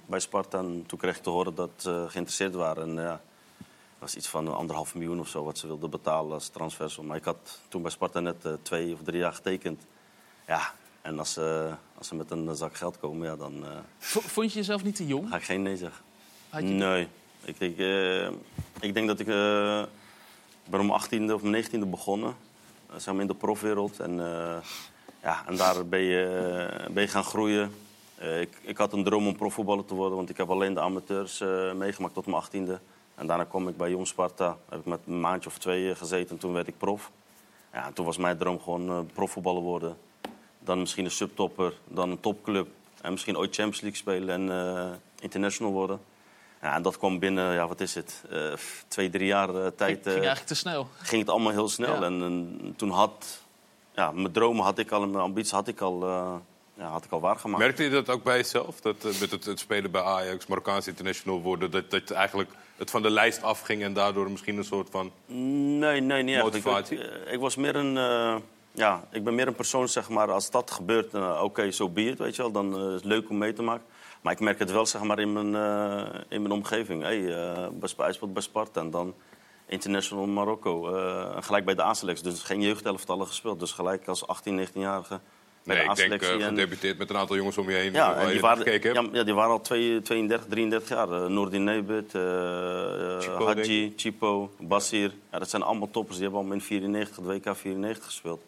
bij Sparta. En toen kreeg ik te horen dat ze geïnteresseerd waren. En ja, was iets van anderhalf miljoen of zo wat ze wilden betalen als transfersom. Maar ik had toen bij Sparta net eh, twee of drie jaar getekend. Ja, en als, ze als ze met een zak geld komen, ja, dan eh, Vond je jezelf niet te jong? ga ik geen nee zeggen. Je- Nee. Ik denk, eh, ik denk dat ik... ik ben om mijn 18e of mijn 19e begonnen. zeg maar in de profwereld. En, ja, en daar ben je, ben je gaan groeien. Ik, ik had een droom om profvoetballer te worden. Want ik heb alleen de amateurs meegemaakt tot mijn 18e. En daarna kwam ik bij Jong Sparta. Heb ik met een maandje of twee eh, gezeten. En toen werd ik prof. Ja, en toen was mijn droom gewoon eh, profvoetballer worden. Dan misschien een subtopper. Dan een topclub. En misschien ooit Champions League spelen en eh, international worden. Ja, en dat kwam binnen, ja, wat is het, eh, twee, drie jaar Ging, tijd. ging eigenlijk te snel. ging het allemaal heel snel. Ja. En, en toen had, ja, mijn dromen had ik al en mijn ambities had ik al, eh, ja, had ik al waargemaakt. Merkte je dat ook bij jezelf? Dat met het, het spelen bij Ajax, Marokkaans international worden, dat, dat eigenlijk het van de lijst afging en daardoor misschien een soort van. Nee, nee, niet echt. Ik, Motivatie? ik, eh, ik was meer een, eh, ja, ik ben meer een persoon, zeg maar, als dat gebeurt, eh, oké, zo be it, weet je wel. Dan is het leuk om mee te maken. Maar ik merk het wel, zeg maar, in mijn, in mijn omgeving. Hey, eh, bij Sparta en dan international Marokko. gelijk bij de A-selectie, dus geen jeugdelftallen gespeeld. Dus gelijk als 18, 19-jarige bij Nee, de ik denk A-selectie. eh, gedebuteerd met een aantal jongens om je heen. Ja, en die waren, gekeken ja, ja, die waren al twee- 32, 33 jaar. Uh, Noordin Nebet, eh, eh, Chipo, Hadji, Chipo, Basir. Ja, dat zijn allemaal toppers. Die hebben allemaal in 94, de WK 94 gespeeld.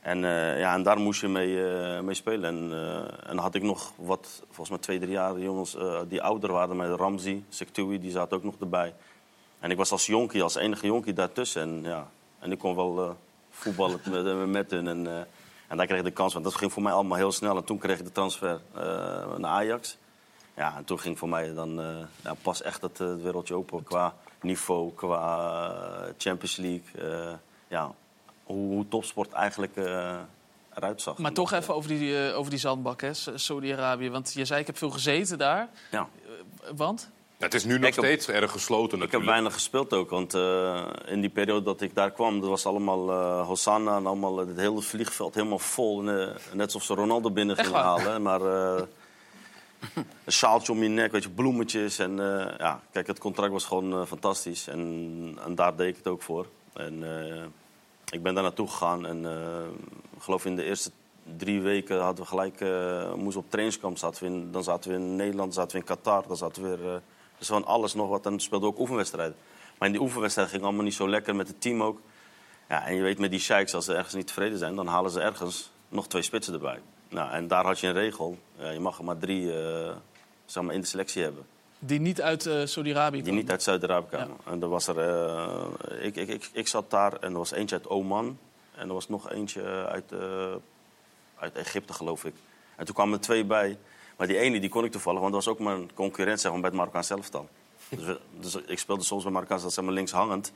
En, ja, en daar moest je mee, mee spelen. En, eh, en dan had ik nog wat, volgens mij twee, drie jaar jongens die ouder waren. Met Ramzi, Sektoui, die zaten ook nog erbij. En ik was als jonkie, als enige jonkie daartussen. En, ja, en ik kon wel voetballen [laughs] met, met hun. En, en daar kreeg ik de kans. Want dat ging voor mij allemaal heel snel. En toen kreeg ik de transfer eh, naar Ajax. Ja, en toen ging voor mij dan eh, ja, pas echt het, eh, het wereldje open. Qua niveau, qua Champions League. ja, hoe, hoe topsport eigenlijk eruit zag. Maar toch even over die, over die zandbak, Saudi-Arabië. Want je zei, ik heb veel gezeten daar. Ja. Want? Het is nu nog Ik heb- steeds erg gesloten Ik heb natuurlijk. weinig gespeeld ook, want eh, in die periode dat ik daar kwam, dat was allemaal eh Hosanna en allemaal het hele vliegveld helemaal vol. En, net alsof ze Ronaldo binnen gingen halen. Maar eh, een sjaaltje om je nek, weet je, bloemetjes. En eh, ja, kijk, het contract was gewoon fantastisch. En, en daar deed ik het ook voor. En eh, ik ben daar naartoe gegaan en eh, ik geloof in de eerste drie weken hadden we gelijk, eh moesten op trainingskamp. Zaten we in, dan zaten we in Nederland, zaten we in Qatar, dan zaten we weer... dus van alles nog wat. En speelden we ook oefenwedstrijden. Maar in die oefenwedstrijden ging allemaal niet zo lekker met het team ook. Ja, en je weet met die sheiks, als ze ergens niet tevreden zijn... dan halen ze ergens nog twee spitsen erbij. Nou, en daar had je een regel. Ja, je mag er maar drie eh, zeg maar in de selectie hebben. Die niet uit eh, Saudi-Arabië Die kwamen. niet uit Zuid-Arabië kwamen. En er was er, eh, ik, ik, ik, ik zat daar en er was eentje uit Oman. En er was nog eentje uit, uit Egypte, geloof ik. En toen kwamen er twee bij. Maar die ene die kon ik toevallig, want dat was ook mijn concurrent zeg maar, bij het Marokkaans elftal. Dus, we- dus ik speelde soms bij Marokkaans, dat zeg maar links hangend.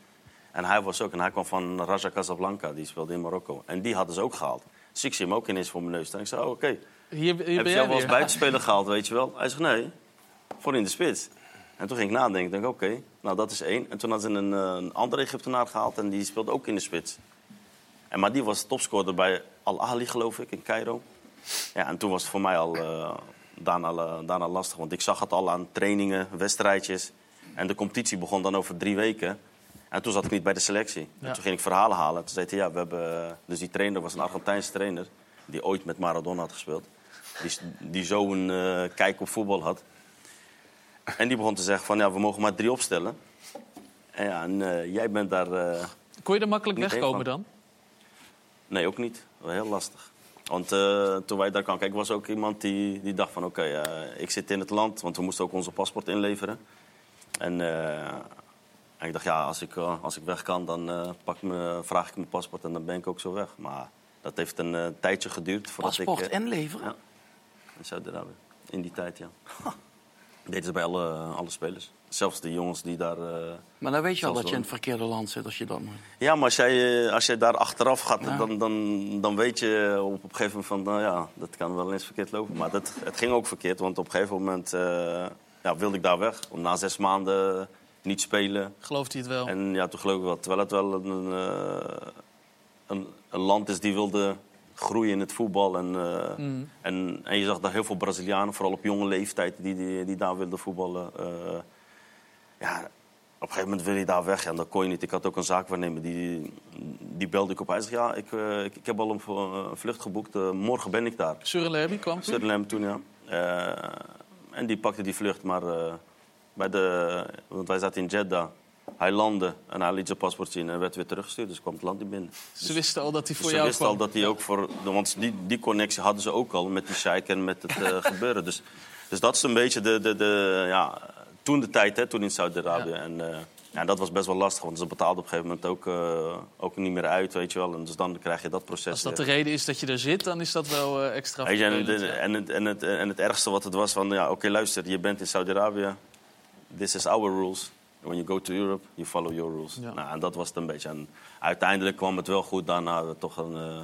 En hij was ook, en hij kwam van Raja Casablanca, die speelde in Marokko. En die hadden ze ook gehaald. Dus ik zie hem ook ineens voor mijn neus staan. Ik zei, oh, oké. Hier, hier Heb je jou wel als buitenspeler gehaald, weet je wel? Hij zegt, nee, voor in de spits. En toen ging ik nadenken, ik denk, oké, nou dat is één. En toen hadden ze een, eh, een andere Egyptenaar gehaald en die speelde ook in de spits. En, maar die was topscorer bij Al-Ahli, geloof ik, in Cairo. Ja, en toen was het voor mij al eh, daarna, eh, daarna lastig. Want ik zag het al aan trainingen, wedstrijdjes. En de competitie begon dan over drie weken. En toen zat ik niet bij de selectie. Ja. En toen ging ik verhalen halen. Toen zei hij, ja, we hebben... eh, Dus die trainer was een Argentijnse trainer. Die ooit met Maradona had gespeeld. Die, die zo een eh, kijk op voetbal had. En die begon te zeggen van, ja, we mogen maar drie opstellen. En, ja, en jij bent daar... eh, Kon je er makkelijk wegkomen dan? Nee, ook niet. Wel heel lastig. Want eh, toen wij daar kwamen kijken, was ook iemand die, die dacht van... oké, eh, ik zit in het land, want we moesten ook onze paspoort inleveren. En, eh, en ik dacht, ja, als ik, als ik weg kan, dan pak me, vraag ik mijn paspoort en dan ben ik ook zo weg. Maar dat heeft een tijdje geduurd. Voordat Paspoort ik, eh, inleveren? Ja, in Saudi-Arabië. In die tijd, ja. Deden ze bij alle, alle spelers. Zelfs de jongens die daar... eh, Maar dan weet je al dat je in het verkeerde land zit als je dat moet. ja, maar als jij, eh, als jij daar achteraf gaat, Ja. dan, dan, dan weet je op, op een gegeven moment van, nou ja, dat kan wel eens verkeerd lopen. Maar dat, het ging ook verkeerd, want op een gegeven moment eh, ja, wilde ik daar weg. Om na zes maanden niet spelen. Gelooft hij het wel? En ja, toen geloof ik wel, terwijl het wel een, eh, een, een land is die wilde groeien in het voetbal. En, eh, Mm. en, en je zag daar heel veel Brazilianen, vooral op jonge leeftijd, die, die, die daar wilden voetballen. Eh, ja, op een gegeven moment wil je daar weg en dat kon je niet. Ik had ook een zaakwaarnemer, die, die belde ik op. Hij zegt, ja, ik, eh, ik, ik heb al een, vlucht geboekt. Morgen ben ik daar. Suriname kwam toen? Suriname toen, ja. En die pakte die vlucht, maar bij de, want wij zaten in Jeddah. Hij landde en hij liet zijn paspoort zien en werd weer teruggestuurd. Dus kwam het land niet binnen. Ze wisten al dat hij voor Ze jou wisten kwam. al dat hij ook voor... Want die, die connectie hadden ze ook al met die sheik en met het eh, [laughs] gebeuren. Dus, dus dat is een beetje de, de, de, ja, toen de tijd, hè, toen in Saudi-Arabië. En eh, ja, dat was best wel lastig, want ze betaalden op een gegeven moment ook, eh, ook niet meer uit, weet je wel. En dus dan krijg je dat proces Als dat de reden is dat je er zit, dan is dat wel extra Weet je, en, ja. en, het, en, het, en het ergste wat het was van, ja, oké, luister, je bent in Saudi-Arabië. This is our rules. When you go to Europe, you follow your rules. Ja. Nou, en dat was het een beetje. En uiteindelijk kwam het wel goed. Daarna hebben we toch een, eh,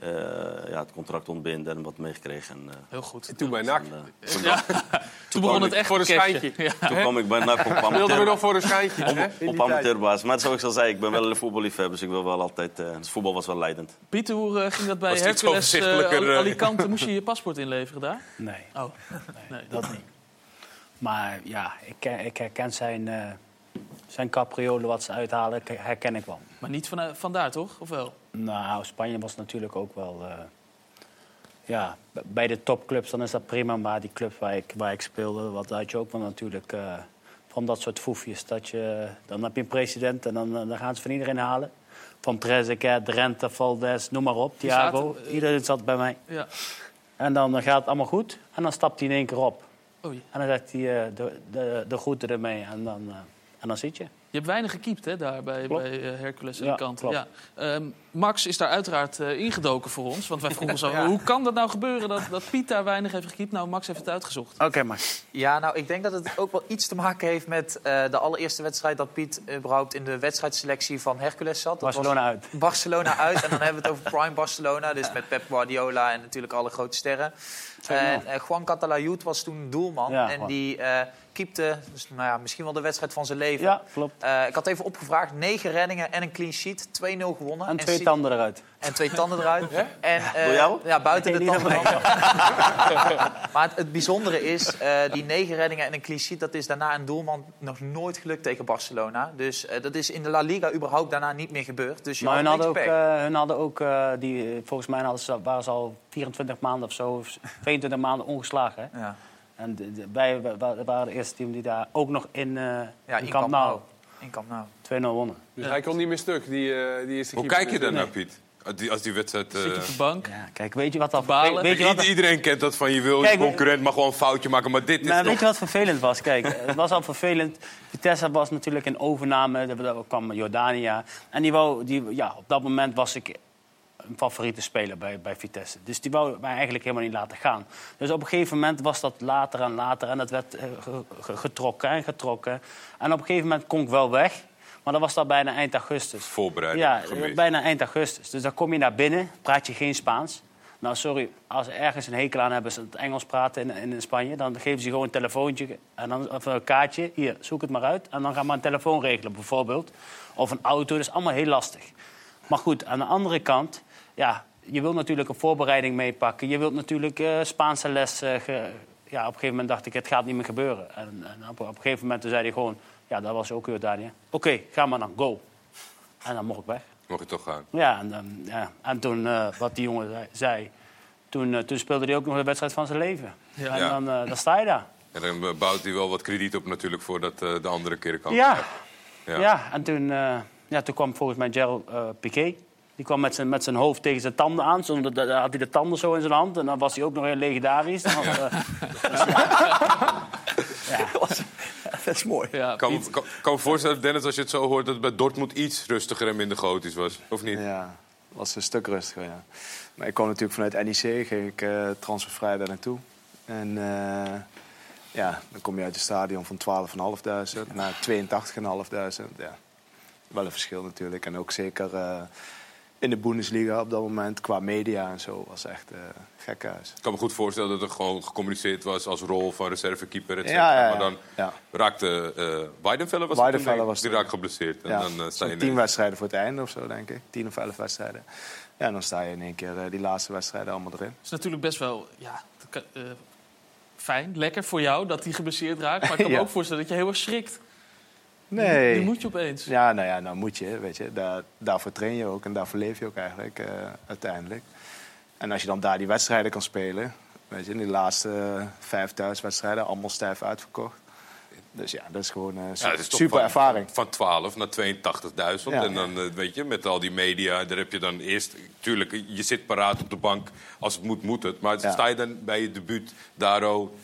eh, ja, het contract ontbinden en wat meegekregen. En, eh, Heel goed. En toen bij NAC. en, toen, Ja. [laughs] Toen begon het echt Voor een schijntje. Ja. toen kwam ik bij NAC op [laughs] Wilden we amateur, nog voor een schijntje? op, op tijd. amateurbasis. Maar zoals ik al zei, ik ben wel een voetballiefhebber. Dus ik wil wel altijd... eh dus voetbal was wel leidend. Pieter, hoe ging dat bij Was het iets Hercules overzichtelijker? Alicante? Moest je je paspoort inleveren daar? Nee, Oh, nee. dat niet. Maar ja, ik, ik herken zijn, eh zijn capriolen wat ze uithalen, ke- herken ik wel. Maar niet van, vandaar, toch? Of wel? Nou, Spanje was natuurlijk ook wel... eh, ja, bij de topclubs dan is dat prima, maar die clubs waar ik, waar ik speelde, wat had je ook wel natuurlijk... eh, van dat soort foefjes. Dat je, dan heb je een president en dan, dan gaan ze van iedereen halen. Van Trezeguet, Drenthe, Valdes, noem maar op, Thiago. zaten, Iedereen zat bij mij. Ja. En dan gaat het allemaal goed. En dan stapt hij in één keer op. Oei. En dan zegt hij eh, de, de, de groeten ermee. En dan, eh, en dan zit je. Je hebt weinig gekiept hè, daar bij, eh, Hercules Ja, Alicante. klopt. Ja. Ehm, Max is daar uiteraard eh, ingedoken voor ons. Want wij vroegen [laughs] zo, hoe kan dat nou gebeuren dat, dat Piet daar weinig heeft gekiept? Nou, Max heeft het uitgezocht. Oké, maar. Ja, nou, ik denk dat het ook wel iets te maken heeft met eh, de allereerste wedstrijd dat Piet überhaupt in de wedstrijdselectie van Hercules zat. Dat Barcelona uit. Barcelona uit. En dan hebben we het over [laughs] Prime Barcelona. Dus met Pep Guardiola en natuurlijk alle grote sterren. En eh, Juan Catalayud was toen doelman. Ja, en die eh keepte dus, nou ja, misschien wel de wedstrijd van zijn leven. Ja, klopt. Eh, ik had even opgevraagd. Negen reddingen en een clean sheet. 2-0 gewonnen. En twee City- tanden eruit. en twee tanden eruit. En, eh, Door jou? Ja, buiten Nee, de tanden. [laughs] maar het, het bijzondere is, eh, die negen reddingen en een clean sheet... dat is daarna een doelman nog nooit gelukt tegen Barcelona. Dus eh, dat is in de La Liga überhaupt daarna niet meer gebeurd. Dus je Maar had hun hadden ook, eh, hun hadden ook eh, die, volgens mij hadden ze, waren ze al 24 maanden of zo, of 22 maanden ongeslagen. Hè? ja. En de, de- wij wa- wa- waren het eerste team die daar ook nog in, eh Ja, in in Camp Nou In Camp Nou. 2-0 wonnen. Dus hij kon niet meer stuk, die, eh, die eerste Hoe keeper. kijk je daar Nee. naar, Piet? Als die, als die wedstrijd... eh, Zit je op de bank? Ja, kijk, weet je wat dat Balen. weet, weet je wat, Ieder- Iedereen kent dat van je wil, Kijk, je concurrent mag gewoon een foutje maken, maar dit is Maar toch... weet je wat vervelend was? Kijk, het was al vervelend. Vitesse was natuurlijk in overname. Daar daar kwam Jordania. En die wou, die, ja, op dat moment was ik een favoriete speler bij, bij Vitesse. Dus die wou mij eigenlijk helemaal niet laten gaan. Dus op een gegeven moment was dat later en later. En dat werd eh, ge- ge- getrokken en getrokken. En op een gegeven moment kon ik wel weg. Maar dat was dat bijna eind augustus. Voorbereiding Ja, gemist. bijna eind augustus. Dus dan kom je naar binnen, praat je geen Spaans. Nou, sorry, als ze ergens een hekel aan hebben, ze het Engels praten in, in Spanje... dan geven ze je gewoon een telefoontje en dan, of een kaartje. Hier, zoek het maar uit. En dan ga maar een telefoon regelen, bijvoorbeeld. Of een auto, dat is allemaal heel lastig. Maar goed, aan de andere kant... Ja, je wilt natuurlijk een voorbereiding meepakken. Je wilt natuurlijk eh, Spaanse les... eh, ge- ja, op een gegeven moment dacht ik, het gaat niet meer gebeuren. En, en op, op een gegeven moment toen zei hij gewoon... Ja, dat was ook Jordanië. Oké, ga maar dan, go. En dan mocht ik weg. Mag je toch gaan? Ja, en, dan- ja. en toen, eh, wat die jongen zei- zei, toen, toen speelde hij ook nog de wedstrijd van zijn leven. En Ja. dan, eh, dan sta je daar. En dan bouwt hij wel wat krediet op natuurlijk voordat eh, de andere keer kan. Ja. Ja. Ja. en toen, eh, ja, toen kwam volgens mij Gerald eh, Piqué. Die kwam met zijn, met zijn hoofd tegen zijn tanden aan. Zo, dan had hij de tanden zo in zijn hand. En dan was hij ook nog heel legendarisch. Dan, eh, [laughs] [laughs] Dat is mooi. Ja, kan, Piet. kan, kan me voorstellen, Dennis, als je het zo hoort... dat het bij Dortmund iets rustiger en minder gotisch was. Of niet? Ja, was een stuk rustiger, ja. Maar ik kwam natuurlijk vanuit NEC, ging ik eh transfervrij daar naartoe. En eh, ja, dan kom je uit het stadion van 12.500 naar 82.500. Ja, wel een verschil natuurlijk. En ook zeker eh, in de Bundesliga op dat moment, qua media en zo, was echt eh gek huis. Ik kan me goed voorstellen dat er gewoon gecommuniceerd was als rol van reservekeeper. et Ja, cetera. ja, ja. Maar dan Ja. raakte eh Weidenfeller was Weidenfeller was Die toen. raakt geblesseerd. En dan eh, sta je tien wedstrijden voor het einde of zo, denk ik. Tien of elf wedstrijden. Ja, en dan sta je in één keer eh, die laatste wedstrijden allemaal erin. Het is natuurlijk best wel ja, eh, fijn, lekker voor jou dat hij geblesseerd raakt. Maar ik kan me [laughs] ook voorstellen dat je heel erg schrikt. Nee. Die moet je opeens. Ja, nou ja, nou moet je, weet je. Daar, daarvoor train je ook en daarvoor leef je ook eigenlijk eh, uiteindelijk. En als je dan daar die wedstrijden kan spelen, weet je, in die laatste eh, vijf thuiswedstrijden, allemaal stijf uitverkocht. Dus ja, dat is gewoon een Ja, het is toch super van- ervaring. Van 12 naar 82.000. Ja. En dan, eh, weet je, met al die media, daar heb je dan eerst... Tuurlijk, je zit paraat op de bank. Als het moet, moet het. Maar Ja. sta je dan bij je debuut daar ook...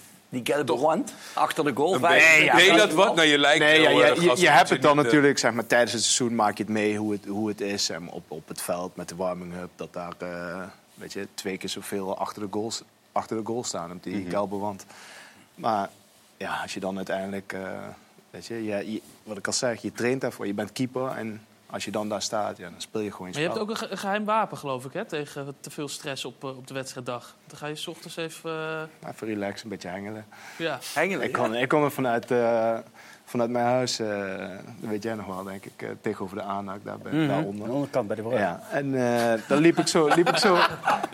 Die gelbe wand achter de goal. Ja, deed vijf- dat wat? Nou, je lijkt Nee, ja, je, je, je hebt het dan eh, natuurlijk, zeg maar, tijdens het seizoen maak je het mee hoe het, hoe het is. En op, op het veld met de warming-up, dat daar eh, weet je, twee keer zoveel achter de goal, achter de goal staan op die wand. Maar ja, als je dan uiteindelijk, eh, weet je, je, je- wat ik al zeg, je traint daarvoor, je bent keeper. En als je dan daar staat, ja, dan speel je gewoon je Maar je hebt ook een, ge- een geheim wapen, geloof ik, hè, tegen te veel stress op, eh, op de wedstrijddag. Dan ga je 's ochtends even... eh, Even relaxen, een beetje hengelen. ja. Hengelen, Ik kon, ik kon er vanuit, eh, vanuit mijn huis, eh, dat weet jij nog wel, denk ik, eh, tegenover de aanhak daar, bij- Mhm, daaronder. Aan de onderkant bij de brug. Ja, en eh, dan liep ik, zo, liep, ik zo,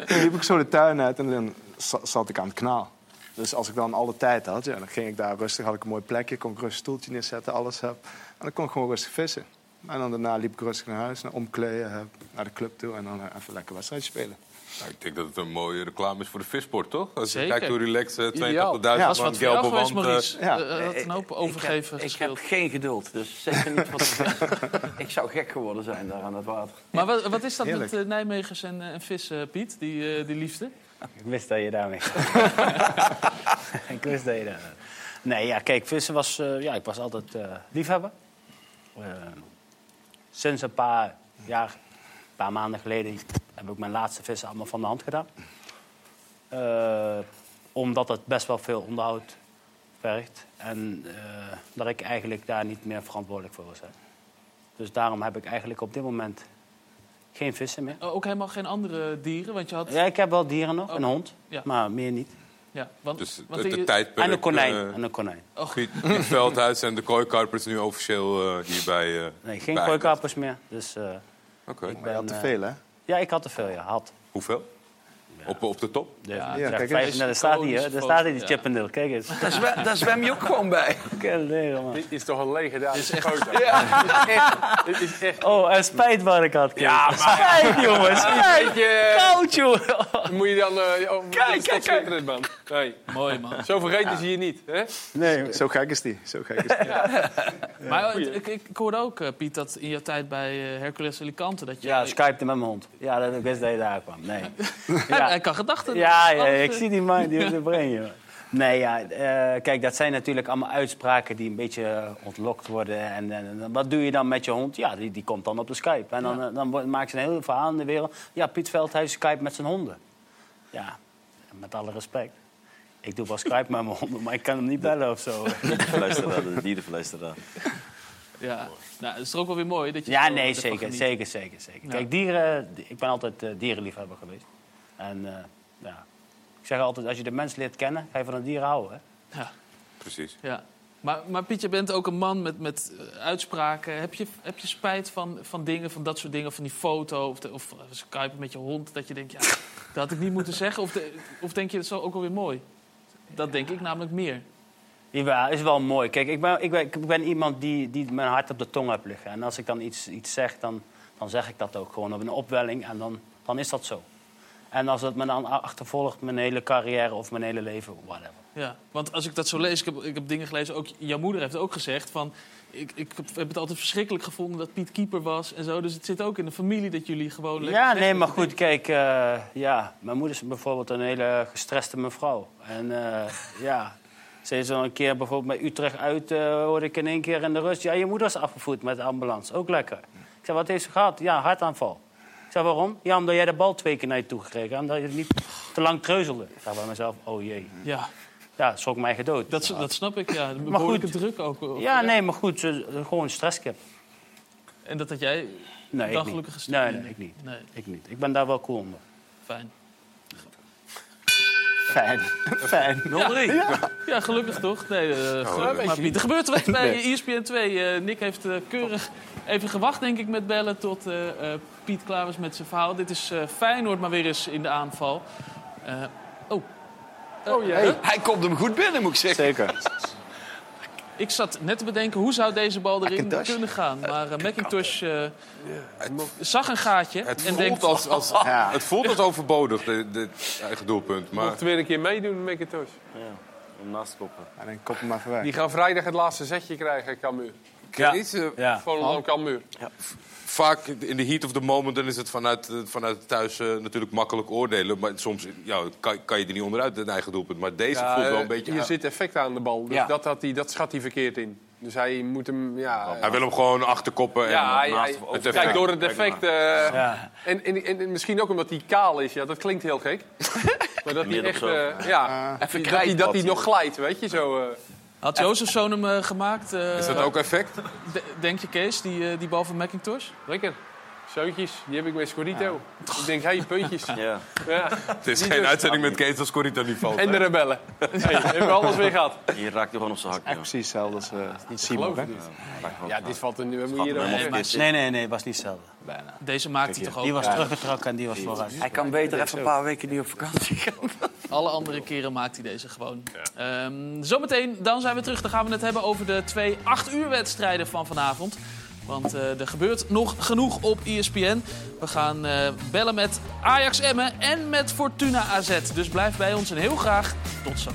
liep ik zo de tuin uit en dan za- zat ik aan het kanaal. Dus als ik dan alle tijd had, ja, dan ging ik daar rustig, had ik een mooi plekje, kon ik rustig een stoeltje neerzetten, alles heb. En dan kon ik gewoon rustig vissen. En dan daarna liep ik rustig naar huis, naar omkleden, eh, naar de club toe en dan eh, even lekker wedstrijdje spelen. Nou, ik denk dat het een mooie reclame is voor de vissport, toch? Als je Zeker. kijkt hoe relaxed uh, 82.000 Ideaal. Ja, was man wat voor jou gelbe eh, Maurice. ja. Eh, eh, had een hoop overgeven ik, heb, ik heb geen geduld, dus zeker niet wat [laughs] ik Ik zou gek geworden zijn daar aan het water. Maar wat, wat is dat Heerlijk. met eh, Nijmegers en, eh, en vissen, Piet, die, eh, die liefde? Ik wist dat je daarmee. [laughs] ik wist dat je daar. Nee, ja, kijk, vissen was. eh, ja, ik was altijd eh, liefhebber. Sinds een paar jaar, een paar maanden geleden, heb ik mijn laatste vissen allemaal van de hand gedaan. Eh, omdat het best wel veel onderhoud vergt. En eh, dat ik eigenlijk daar niet meer verantwoordelijk voor was. Hè. Dus daarom heb ik eigenlijk op dit moment geen vissen meer. Oh, ook helemaal geen andere dieren? Want je had... Ja, ik heb wel dieren nog, Oh. een hond, Ja. maar meer niet. Ja, want, Dus want het die- de tijdperk... En een konijn. eh, en een konijn. Oh, Piet, Piet Veldhuis en de kooikarpers nu officieel uh, hierbij... Uh, Nee, geen kooikappers meer. Dus, uh, Oké. ik Maar je had te veel, hè? Ja, ik had te veel, ja. Had. Hoeveel? Op, op de top? Dus, Ja, ja, kijk vijf, eens. nou, daar staat hij, hè. Daar staat hij, die ja. Chippendale. Kijk eens. Daar, zwem, daar zwem je ook [laughs] gewoon bij. Kijk, nee, man. Dit is toch een legendarische foto. Dit is echt... Dit is echt Oh, en spijt waar ik had. Ja, Spijt, jongens. Spijt. beetje... Koud, joh. Moet je dan... eh oh, Kijk, kijk, kijk. Nee. mooi, man. Zo vergeten ze je niet, hè? Nee, Zo gek is die. Zo gek is die. Maar ik, ik, ik hoorde ook, eh, Piet, dat in jouw tijd bij eh, Hercules Alicante... Dat je, ja, skypte met mijn hond. Ja, dat ik wist dat je daar kwam. Nee. [laughs] Hij Ja, kan gedachten. ja, ja, ik eh, zie die man, die [laughs] joh. Nee, ja, eh, kijk, dat zijn natuurlijk allemaal uitspraken die een beetje ontlokt worden. En, en, en wat doe je dan met je hond? Ja, die, die komt dan op de Skype. En dan, Ja. dan maakt ze een heel verhaal in de wereld. Ja, Piet Veldhuis Skype met zijn honden. Ja, met alle respect. Ik doe wel Skype met mijn honden, maar ik kan hem niet bellen of zo. [laughs] Dierenverluisteraar, de. Ja, nou, het is toch ook wel weer mooi dat je Ja, nee, zeker, zeker, zeker, zeker. Ja. Kijk, dieren, ik ben altijd eh, dierenliefhebber geweest. En eh, ja, ik zeg altijd, als je de mens leert kennen, ga je van een dier houden. Hè? Ja, Precies. ja. Maar, maar Piet, je bent ook een man met, met eh, uitspraken. Heb je, heb je spijt van, van dingen, van dat soort dingen, van die foto of, de, of Skype met je hond? Dat je denkt, ja, dat had ik niet moeten zeggen. Of, de- of denk je, dat is ook wel weer mooi? Dat denk ik namelijk meer. Ja, is wel mooi. Kijk, ik ben, ik ben, ik ben iemand die, die mijn hart op de tong heeft liggen. En als ik dan iets, iets zeg, dan, dan zeg ik dat ook gewoon op een opwelling. En dan, dan is dat zo. En als het me dan achtervolgt mijn hele carrière of mijn hele leven, whatever. Ja, want als ik dat zo lees, ik heb, ik heb dingen gelezen, ook jouw moeder heeft ook gezegd van... Ik, ik heb het altijd verschrikkelijk gevonden dat Piet keeper was en zo. Dus het zit ook in de familie dat jullie gewoon... lekker Ja, nee, maar goed, kijk, eh, ja, mijn moeder is bijvoorbeeld een hele gestreste mevrouw. En eh, [laughs] ja, ze is al een keer bijvoorbeeld bij Utrecht uit, eh, hoorde ik in één keer in de rust. Ja, je moeder is afgevoerd met de ambulance, ook lekker. Ik zei, wat heeft ze gehad? Ja, hartaanval. Ik zei, waarom? Ja, omdat jij de bal twee keer naar je toe gekregen omdat je niet te lang treuzelde. Ik zei bij mezelf, oh jee. Ja, Ja, schrok mij gedood. dat, dat snap ik, ja. Maar goed. druk ook. Ja, nee, maar goed, ze- gewoon stresskip. En dat had jij Nee, dan niet. gelukkig Nee, gestuurd? nee, ik niet. Nee, Ik niet. Ik ben daar wel cool onder. fijn. Fijn. [laughs] Fijn. Ja, ja gelukkig toch? Nee, eh, gelukkig maar Piet. Er gebeurt wat bij E ESPN 2. Eh, Nick heeft eh, keurig even gewacht, denk ik, met bellen... tot eh, eh, Piet klaar was met zijn verhaal. Dit is eh, Feyenoord maar weer eens in de aanval. Eh, oh. Oh ja. Hij komt hem goed binnen, moet ik zeggen. Zeker. Ik zat net te bedenken, hoe zou deze bal erin kunnen gaan? Maar eh, McIntosh eh, zag een gaatje Het en voelt, denkt... als, als, Ja. het voelt als overbodig, dit eigen doelpunt. Maar Mocht weer een keer meedoen met McIntosh. Ja, om naast te koppen. En dan kop hem maar weg. Die gaan vrijdag het laatste zetje krijgen, Cambuur. Kees, eh, Ja. Volendam Cambuur. Vaak in de heat of the moment dan is het vanuit, eh, vanuit thuis eh, natuurlijk makkelijk oordelen. Maar soms ja, kan, kan je er niet onderuit, een eigen doelpunt. Maar deze Ja, voelt wel een eh, beetje... Hier zit effect aan de bal. Dus Ja. dat, had hij, dat schat hij verkeerd in. Dus hij moet hem... Ja, Hij wil hem gewoon achterkoppen. En, ja, hij, naast hij- het kijk, door het effect... eh, Ja. en, en, en, en misschien ook omdat hij kaal is. Ja, dat klinkt heel gek. [laughs] maar dat hij echt... ja, Even dat hij, dat hij hij- nog glijdt, weet je. Zo, eh. Had Jozefzoon hem eh, gemaakt? eh, Is dat ook effect? de- denk je, Kees, die, eh, die bal van McIntosh? Zoontjes, die heb ik bij Scorito. Ik denk, hé, puntjes. Ja. Ja. Het is geen uitzending met Kees als Corito niet valt. En de rebellen. Hey, hebben we alles weer gehad. Hier raakt hij gewoon op zijn hak. Precies hetzelfde als uh, Simon. Gewoon Ja, dit valt er nu. We moeten hier Nee, nee, nee, het was niet hetzelfde. Bijna. Deze maakte hij toch ook? Die was Ja. teruggetrokken en die was vooruit. Hij kan beter even een paar weken niet op vakantie gaan. [laughs] Alle andere keren maakt hij deze gewoon. Ehm, zometeen, dan zijn we terug. Dan gaan we het hebben over de twee 8 uur wedstrijden van vanavond. Want eh, er gebeurt nog genoeg op ESPN. We gaan eh, bellen met Ajax Emmen en met Fortuna AZ. Dus blijf bij ons en heel graag tot zo.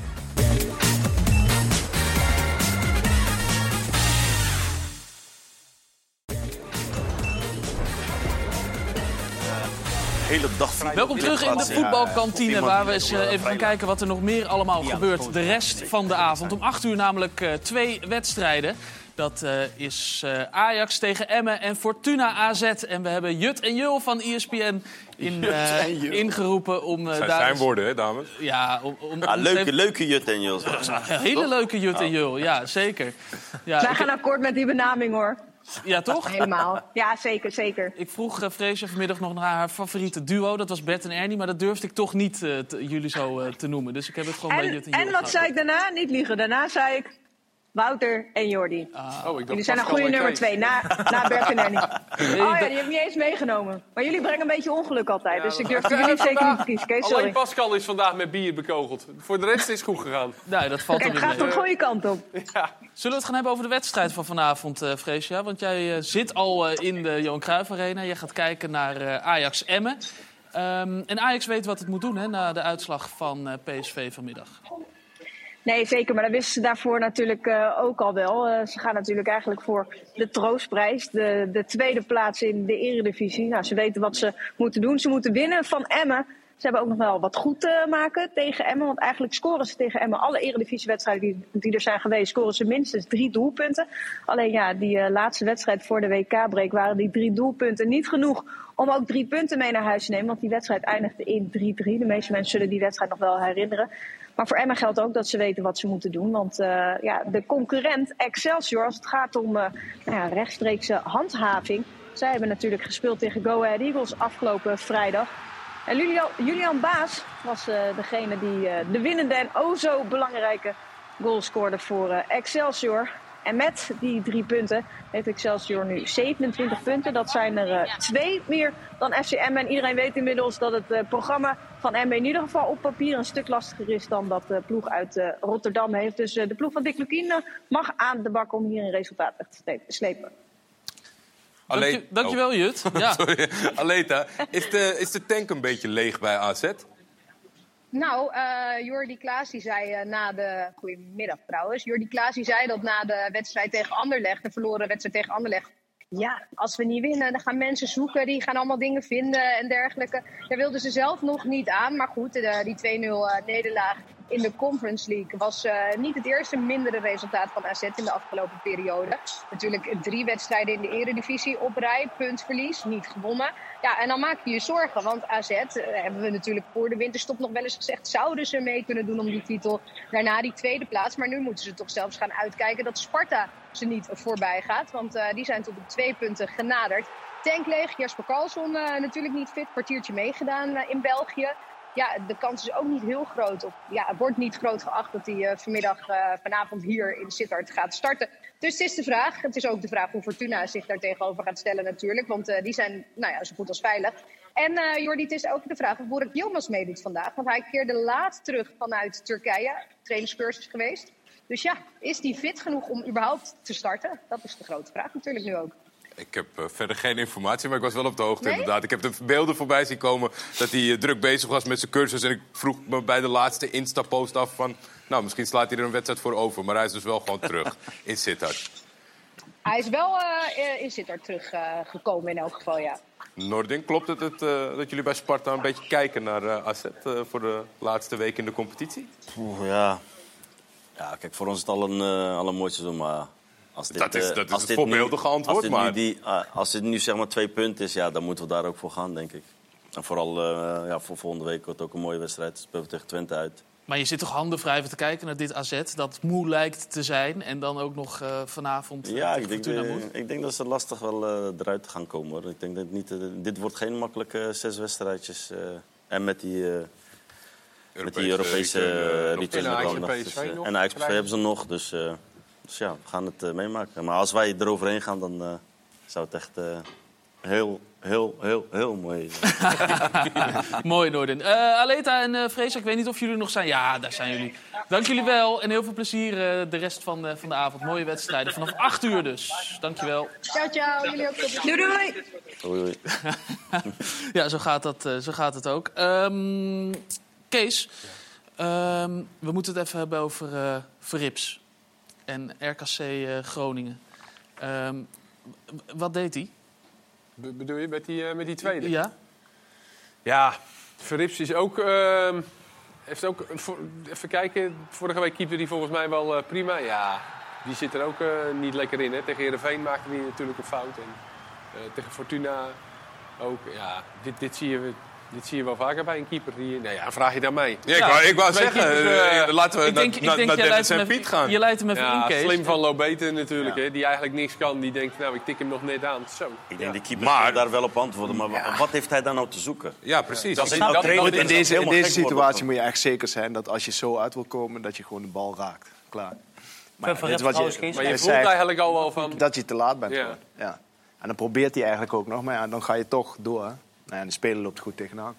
hele dag. Welkom terug in de voetbalkantine, waar we eens eh, even gaan kijken wat er nog meer allemaal gebeurt. De rest van de avond. Om 8 uur namelijk twee wedstrijden. Dat eh, is eh, Ajax tegen Emmen en Fortuna AZ. En we hebben Jut en Jul van ESPN in, eh, ingeroepen om eh, zijn daar... zijn woorden, hè, dames? Ja, om, om, Ah, om leuke, even- leuke Jut en Jos. Een hele leuke Jut en Jul, ja, zeker. Ja, Wij ik- gaan akkoord met die benaming hoor. ja toch? Helemaal. Ja, zeker, zeker. Ik vroeg uh, Freesje vanmiddag nog naar haar favoriete duo. Dat was Bert en Ernie, maar dat durfde ik toch niet eh, te- jullie zo eh, te noemen. Dus ik heb het gewoon bij En, Jut en Jul en wat zei ik daarna? Niet liegen. Daarna zei ik Wouter en Jordi. Oh, ik dacht Jullie zijn een goede nummer twee, na, na Bert en Ernie. Nee, [laughs] Oh ja, die heb ik niet eens meegenomen. Maar jullie brengen een beetje ongeluk altijd. Dus ik durf Ja, jullie zeker niet te kiezen. Kees, Alleen sorry. Pascal is vandaag met bier bekogeld. Voor de rest is het goed gegaan. [laughs] Nee, dat valt er Kijk, weer gaat de goede kant op. [laughs] Zullen we het gaan hebben over de wedstrijd van vanavond, eh Freesia? Want jij eh, zit al eh, in de Johan Cruijff Arena. Jij gaat kijken naar eh, Ajax Emmen. Ehm, en Ajax weet wat het moet doen hè, na de uitslag van eh, PSV vanmiddag. Nee, zeker. Maar dat wisten ze daarvoor natuurlijk eh, ook al wel. Eh, ze gaan natuurlijk eigenlijk voor de troostprijs. De, de tweede plaats in de eredivisie. Nou, ze weten wat ze moeten doen. Ze moeten winnen van Emmen. Ze hebben ook nog wel wat goed te maken tegen Emmen. Want eigenlijk scoren ze tegen Emmen alle eredivisiewedstrijden die, die er zijn geweest... scoren ze minstens drie doelpunten. Alleen ja, die eh, laatste wedstrijd voor de WK-break... waren die drie doelpunten niet genoeg om ook drie punten mee naar huis te nemen. Want die wedstrijd eindigde in 3-3. De meeste mensen zullen die wedstrijd nog wel herinneren. Maar voor Emma geldt ook dat ze weten wat ze moeten doen. Want eh, ja, de concurrent Excelsior, als het gaat om eh, nou ja, rechtstreekse handhaving. Zij hebben natuurlijk gespeeld tegen Go Ahead Eagles afgelopen vrijdag. En Julian, Baas was eh, degene die de winnende en o zo belangrijke goal scoorde voor Excelsior. En met die drie punten heeft Excelsior nu 27 punten. Dat zijn er eh, twee meer dan FCM. En iedereen weet inmiddels dat het eh, programma van MB in ieder geval op papier een stuk lastiger is dan dat de ploeg uit eh, Rotterdam heeft. Dus eh, de ploeg van Dick Lukien mag aan de bak om hier een resultaat weg te slepen-. Alleen- Dank je, dankjewel, Jut. Ja. [laughs] Sorry, Aleta, is de, is de tank een beetje leeg bij AZ? Nou, eh Jordi Klaas die zei eh, na de... Goedemiddag trouwens. Jordi Klaas die zei dat na de wedstrijd tegen Anderlecht, de verloren wedstrijd tegen Anderlecht... Ja, als we niet winnen, dan gaan mensen zoeken. Die gaan allemaal dingen vinden en dergelijke. Daar wilden ze zelf nog niet aan. Maar goed, die 2-0 eh, nederlaag in de Conference League was eh, niet het eerste mindere resultaat van AZ in de afgelopen periode. Natuurlijk drie wedstrijden in de eredivisie op rij, puntverlies, niet gewonnen. Ja, en dan maak je je zorgen, want AZ, eh, hebben we natuurlijk voor de winterstop nog wel eens gezegd, zouden ze mee kunnen doen om die titel. Daarna die tweede plaats, maar nu moeten ze toch zelfs gaan uitkijken dat Sparta ze niet voorbij gaat. Want eh, die zijn tot op twee punten genaderd. Tank leeg, Jesper Karlsson natuurlijk niet fit, kwartiertje meegedaan in België ja, de kans is ook niet heel groot. Of, ja, het wordt niet groot geacht dat hij eh, vanmiddag, eh, vanavond hier in Sittard gaat starten. Dus het is de vraag. Het is ook de vraag hoe Fortuna zich daar tegenover gaat stellen natuurlijk. Want eh, die zijn nou ja, zo goed als veilig. En Jordi, het is ook de vraag of Borik Yilmaz meedoet vandaag. Want hij keerde laat terug vanuit Turkije. Trainingscursus geweest. Dus ja, is hij fit genoeg om überhaupt te starten? Dat is de grote vraag natuurlijk nu ook. Ik heb eh, verder geen informatie, maar ik was wel op de hoogte Nee? inderdaad. Ik heb de beelden voorbij zien komen dat hij eh, druk bezig was met zijn cursus. En ik vroeg me bij de laatste Insta-post af van... nou, misschien slaat hij er een wedstrijd voor over. Maar hij is dus wel gewoon terug [laughs] in Sittard. Hij is wel eh, in Sittard teruggekomen gekomen in elk geval, ja. Nordin, klopt het, het, dat jullie bij Sparta een beetje kijken naar eh AZ... eh, voor de laatste week in de competitie? Oeh, ja. ja, kijk, voor ons is het al een, al een mooi seizoen, maar... Als dit, Dat is- eh, dat is als het dit nu- voorbeeldige antwoord, als dit nu maar- die, ah, als dit nu zeg maar twee punten is, ja, dan moeten we daar ook voor gaan, denk ik. En vooral eh, ja, voor volgende week wordt ook een mooie wedstrijd. Spelen we tegen Twente uit. Maar je zit toch handen wrijven te kijken naar dit AZ... dat moe lijkt te zijn en dan ook nog eh, vanavond eh, Ja, tegen ik denk, Fortuna eh, moet. ik denk dat ze lastig wel eh, eruit gaan komen. Hoor. Ik denk dat niet, eh, dit wordt geen makkelijke zes wedstrijdjes. eh, en met die, eh, met die Europese return, eh, En Ajax Dus, eh, En Ajax hebben ze nog. Dus, eh, dus ja, we gaan het eh, meemaken. Maar als wij eroverheen gaan, dan eh, zou het echt eh, heel, heel, heel, heel mooi zijn. [laughs] Mooi, Noorden. Eh, Aleta en eh Vrees, ik weet niet of jullie er nog zijn. Ja, daar zijn jullie. Dank jullie wel en heel veel plezier eh, de rest van, eh, van de avond. Mooie wedstrijden. Vanaf 8 uur dus. Dankjewel. Ciao, ciao. Jullie ook tot Doei, doei. Oei, oei. Ja, zo gaat, dat, eh, zo gaat het ook. Ehm, Kees, ehm, we moeten het even hebben over eh Verrips en RKC eh, Groningen. Ehm, wat deed hij? Be- bedoel je met die, eh, met die tweede? Ja? Ja, Verrips is ook. ehm, heeft ook voor- even kijken, vorige week keepte hij volgens mij wel eh, prima. Ja, die zit er ook niet lekker in. Hè. Tegen Heerenveen maakte hij natuurlijk een fout. En, tegen Fortuna ook. Ja, dit, dit, zie je, dit zie je wel vaker bij een keeper. Die, nou ja, vraag je naar mij. Ja, ik wou, ik wou zeggen, keepers, eh, eh, laten we ik naar, denk, ik naar, denk naar jij Dennis en Piet gaan. je leidt hem even Ja, in, Kees. slim van Lobeten natuurlijk. Hè, die eigenlijk niks kan. Die denkt, nou, ik tik hem nog net aan. Zo. Ik denk de keeper Maar- maar, daar wel op antwoorden. Maar wa- wat heeft hij dan nou te zoeken? Ja, precies. Dat is In deze, in deze situatie dan. moet je echt zeker zijn dat als je zo uit wil komen, dat je gewoon de bal raakt. Klaar. Maar dit wat Maar je hij voelt eigenlijk al wel van... dat je te laat bent. Ja. En dan probeert hij eigenlijk ook nog, maar ja, dan ga je toch door. Nou ja, de speler loopt goed tegenaan.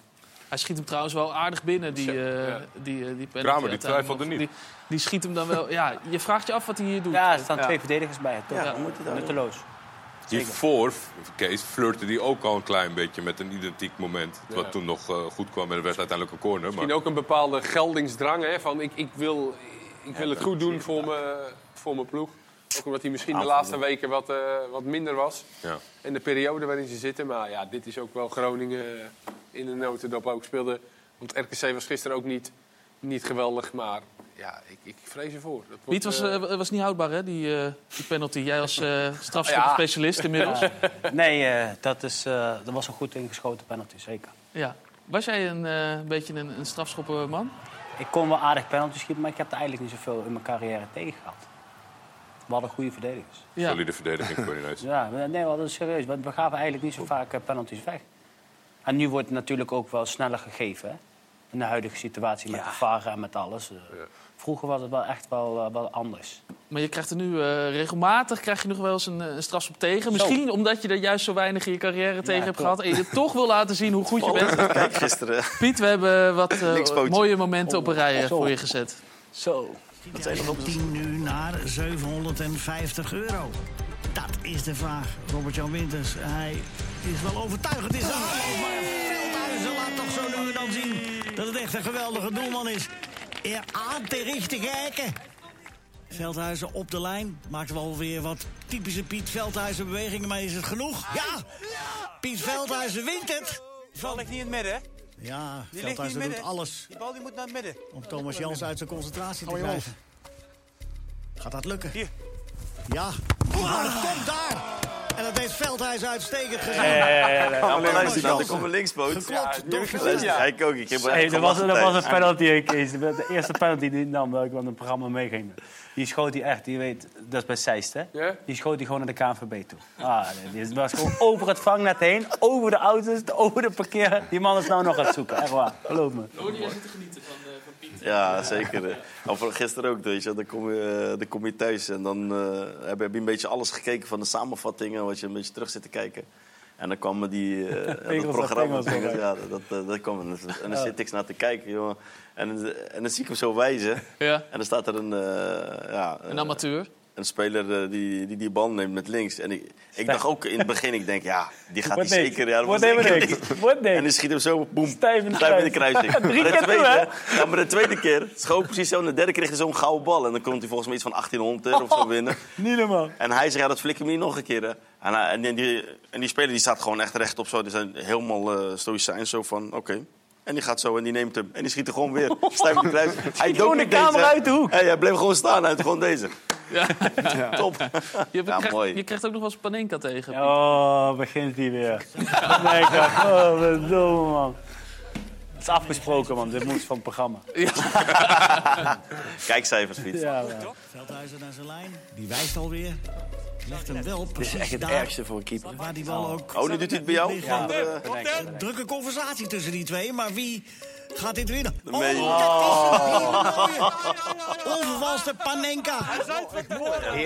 Hij schiet hem trouwens wel aardig binnen, die, eh Ja. die, eh, die penalty. Kramer, die twijfelde niet. Die, die schiet hem dan wel... Ja, je vraagt je af wat hij hier doet. Ja, er staan Ja. twee verdedigers bij. Toch? Ja, moet hij daar Nutteloos. Hiervoor, Kees, flirte die ook al een klein beetje met een identiek moment. Wat Ja. toen nog eh, goed kwam en er werd uiteindelijk een corner. Maar... Misschien ook een bepaalde geldingsdrang. Hè, van ik, ik wil, ik wil het goed doen voor, me, voor mijn ploeg. Ook omdat hij misschien de laatste weken wat, eh, wat minder was. Ja. In de periode waarin ze zitten. Maar ja, dit is ook wel Groningen eh, in de notendop ook speelde. Want RKC was gisteren ook niet, niet geweldig. Maar ja, ik, ik vrees ervoor. Dat wordt, Piet was, eh, was niet houdbaar, hè, die, eh, die penalty. Jij als eh [laughs] strafschoppenspecialist inmiddels. [laughs] Ja. Nee, eh, dat, is, eh, dat was een goed ingeschoten penalty, zeker. Was jij een eh, beetje een, een strafschoppenman? Ik kon wel aardig penalty schieten, maar ik heb er eigenlijk niet zoveel in mijn carrière tegen gehad. We hadden goede verdedigers. Ja. Solide verdediging voor je neus. Ja, we- nee, we hadden serieus. We we gaven eigenlijk niet zo vaak eh, penalties weg. En nu wordt het natuurlijk ook wel sneller gegeven. Hè? In de huidige situatie met de varen en met alles. Eh, Vroeger was het wel echt wel, eh, wel anders. Maar je krijgt er nu eh, regelmatig krijg je nog wel eens een, een strafschop tegen. Misschien omdat je er juist zo weinig in je carrière tegen hebt klopt. gehad. En je toch wil laten zien hoe goed je bent. Kijk, gisteren. Piet, we hebben wat mooie momenten op een rij voor je gezet. Zo. Jij op 10 nu naar 750 euro. Dat is de vraag. Robert-Jan Winters, hij is wel overtuigend in zijn maar Veldhuizen laat toch zo nu dan zien dat het echt een geweldige doelman is. Er aan te richten kijken. Veldhuizen op de lijn. Maakt wel weer wat typische Piet Veldhuizen bewegingen, maar is het genoeg? Ja! Piet Veldhuizen wint het! Bal ligt niet in het midden? Ja, Die Veldhuizen doet alles Die bal die moet naar het midden. om Thomas Jans uit zijn concentratie te krijgen. Gaat dat lukken? Hier. Ja. Oh, dat komt daar! En dat heeft Veldhuizen uitstekend gedaan. Ja, ja, ja, ja. Komt een linkspoot. Geklopt door Luister, Ik ook. Ik heb Hey, dat was, dat was een penalty, Kees. De eerste penalty die hij nam, dat ik van het programma meeging. Die schoot hij echt, die weet, dat is bij Zeist, hè? Ja? Die schoot hij gewoon naar de KNVB toe. Ah, nee, die was gewoon [laughs] over het vangnet heen, over de auto's, over de parkeer. Die man is nou nog aan het zoeken, echt waar. Geloof me. Noordie, jij zit te genieten van, eh, van Piet. Ja, zeker. hè. Of gisteren ook, weet je. Dan kom je, eh, dan kom je thuis en dan eh, heb, heb je een beetje alles gekeken van de samenvattingen, wat je een beetje terug zit te kijken. En dan kwam die, eh, [laughs] dat Engels, programma. [laughs] ja, dat, dat, dat kwam. En dan- En dan zit ik naar te kijken, jongen. En, en dan zie ik hem zo wijzen. Ja. En dan staat er een, eh, ja, Een amateur. Een speler eh, die, die die bal neemt met links. En ik, ik dacht ook in het begin, ik denk, ja, die gaat Wordt die niks. zeker. Ja, Wordt zeker niks. niet. Wordt niks. En die schiet hem zo, boem, Stijf in de stijf in de kruising. [laughs] Drie Maar de keer toe, tweede, ja, maar de tweede keer, schoot precies zo. En de derde kreeg hij zo'n gouden bal. En dan komt hij volgens mij iets van 1800 euro of zo winnen. [laughs] Niet normaal. En hij zegt, ja, dat flikker me niet nog een keer. Hè. En, die, en die speler die staat gewoon echt rechtop zo. Die zijn helemaal uh, stoïcijn zo van, oké. En die gaat zo en die neemt hem. En die schiet er gewoon weer. [laughs] Stijf de kruising. Hij gewoon de hè. uit de hoek. Hey, hij bleef gewoon staan. Hij had gewoon deze. Ja. [laughs] Top. Je, Ja, krijgt, mooi. je krijgt ook nog wel eens Panenka tegen. Piet. Oh, begint hij weer. nee, ik dacht, oh, wat dom, man. Het is afgesproken, man. Dit moest van het programma. [laughs] Kijkcijfers, Piet. Ja. Veldhuizen naar zijn lijn. Die wijst alweer. Legt hem wel Dit is echt het daar ergste voor een keeper. waar die bal ook... Oh, nu doet hij het bij jou? Ja. Drukke conversatie tussen die twee, maar wie gaat dit winnen? Oh, Nee. dat is een hele mooie. Onvervalste Panenka.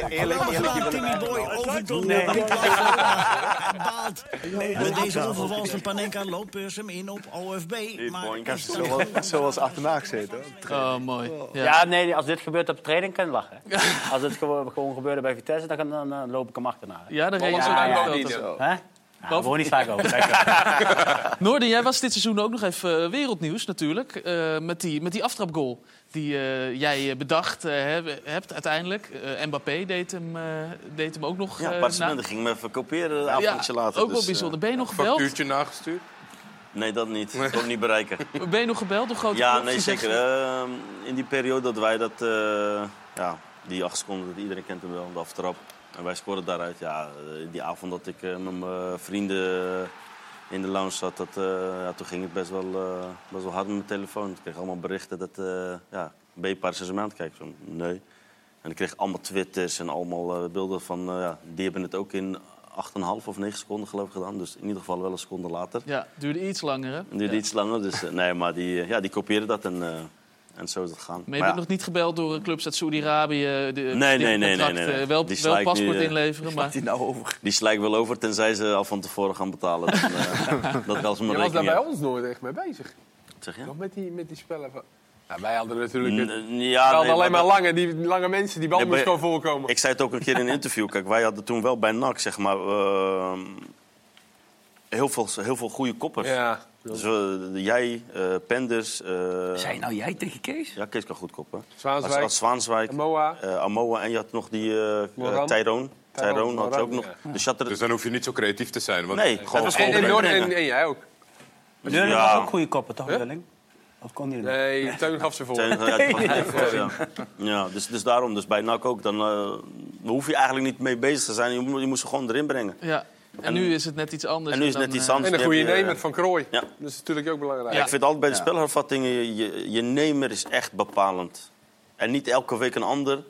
Eerlijk, eerlijk, Timmy Boy. Nee. Baalt. Met deze onvervalste Panenka loopt Bursum in op OFB. Maar Zoals, zoals achterna gezeten. Oh, mooi. Ja. Ja, nee, als dit gebeurt op training, kan je lachen. Als het gewoon, gebeurde bij Vitesse, dan, kan- dan, dan loop ik hem achterna. Ja, dan niet, veld. Hè? Nou, we horen niet vaak over. [laughs] Noorden, jij was dit seizoen ook nog even eh, wereldnieuws natuurlijk. eh, met, die, met die aftrapgoal die eh, jij bedacht heb- hebt uiteindelijk. Eh, Mbappé deed hem, eh, deed hem ook nog Ja, eh, Bart na. Smender ging me even kopiëren een Ja, avondje later. ook wel dus, bijzonder. Ben je nog gebeld? Factuurtje nagestuurd? nee, dat niet. Ik kon het niet bereiken. [laughs] Ben je nog gebeld door grote Ja, nee, zeker. Ehm, in die periode dat wij dat... eh, ja, die acht seconden, dat iedereen kent hem wel, de aftrap. En wij scoorden daaruit. Ja, eh, die avond dat ik eh, met mijn vrienden in de lounge zat, dat, eh, ja, toen ging het best wel, eh, best wel hard met mijn telefoon. Ik kreeg allemaal berichten dat... eh, ja, ben je Paris Saint-Germain kijken? Zo, Nee. En ik kreeg allemaal twitters en allemaal eh, beelden van... eh, ja, die hebben het ook in 8,5 of 9 seconden geloof ik gedaan. Dus in ieder geval wel een seconde later. Ja, duurde iets langer, hè? Duurde Ja. iets langer, dus eh, nee, maar die, eh, ja, die kopieerden dat en, eh, en zo is het gaan. Maar je Maar bent ja, nog niet gebeld door clubs uit die nee, een nee, nee, contract, nee, nee. eh, Wel, Die wel paspoort eh, inleveren, [laughs] maar... die nou over? Die sla ik wel over, tenzij ze al van tevoren gaan betalen. Eh, [laughs] dat wel ze Je mijn was daar bij ons nooit echt mee bezig. Wat zeg je? Nog met die, met die spellen van... Ja, wij hadden natuurlijk... het- N- Ja, we hadden nee, alleen maar lange, die, lange mensen die bal Nee, moest gewoon voorkomen. Ik zei het ook een keer in een [laughs] interview. Kijk, wij hadden toen wel bij NAC, zeg maar, eh, heel, veel, heel veel goede koppers. Ja. Dus, jij, eh, Penders... eh, Zei nou jij tegen Kees? Ja, Kees kan goed koppen. Zwaanswijk. Als, als Zwaanswijk, eh, Amoa en je had nog die Tyrone. Tyrone, had je ook nog. ja. Dus er... Dus dan hoef je niet zo creatief te zijn. Want Nee, gewoon was En, en, gewoon en, jij ook. Jullie Ja. was ook goede koppen, toch, Huh? Willing? Of kon die er Nee, [laughs] Teun gaf ze voor. Zijn- ja, [laughs] voor, ja. Ja, dus, dus daarom, dus bij NAC ook, dan eh, hoef je eigenlijk niet mee bezig te zijn. Je, moet- je moest ze gewoon erin brengen. Ja. En, En- nu is het net iets anders. en nu is het dan, net iets eh, anders. En een goede nemer van Krooi. Ja. Dat is natuurlijk ook belangrijk. Ik vind altijd bij de spelhervattingen, je, je, je nemer is echt bepalend. En niet elke week een ander,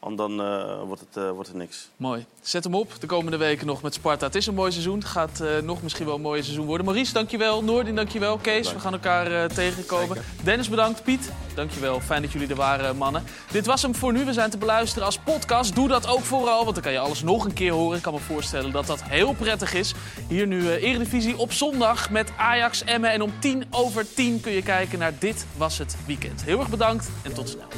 want dan eh, wordt, het, eh, wordt het niks. Mooi. Zet hem op de komende weken nog met Sparta. Het is een mooi seizoen. Het gaat eh, nog misschien wel een mooi seizoen worden. Maurice, dankjewel. Noordin, dankjewel. Kees, we gaan elkaar eh, tegenkomen. Dennis, bedankt. Piet, dankjewel. Fijn dat jullie er waren, mannen. Dit was hem voor nu. We zijn te beluisteren als podcast. Doe dat ook vooral, want dan kan je alles nog een keer horen. Ik kan me voorstellen dat dat heel prettig is. Hier nu eh, Eredivisie op zondag met Ajax, Emmen. En om tien over tien kun je kijken naar Dit Was Het Weekend. Heel erg bedankt en tot snel.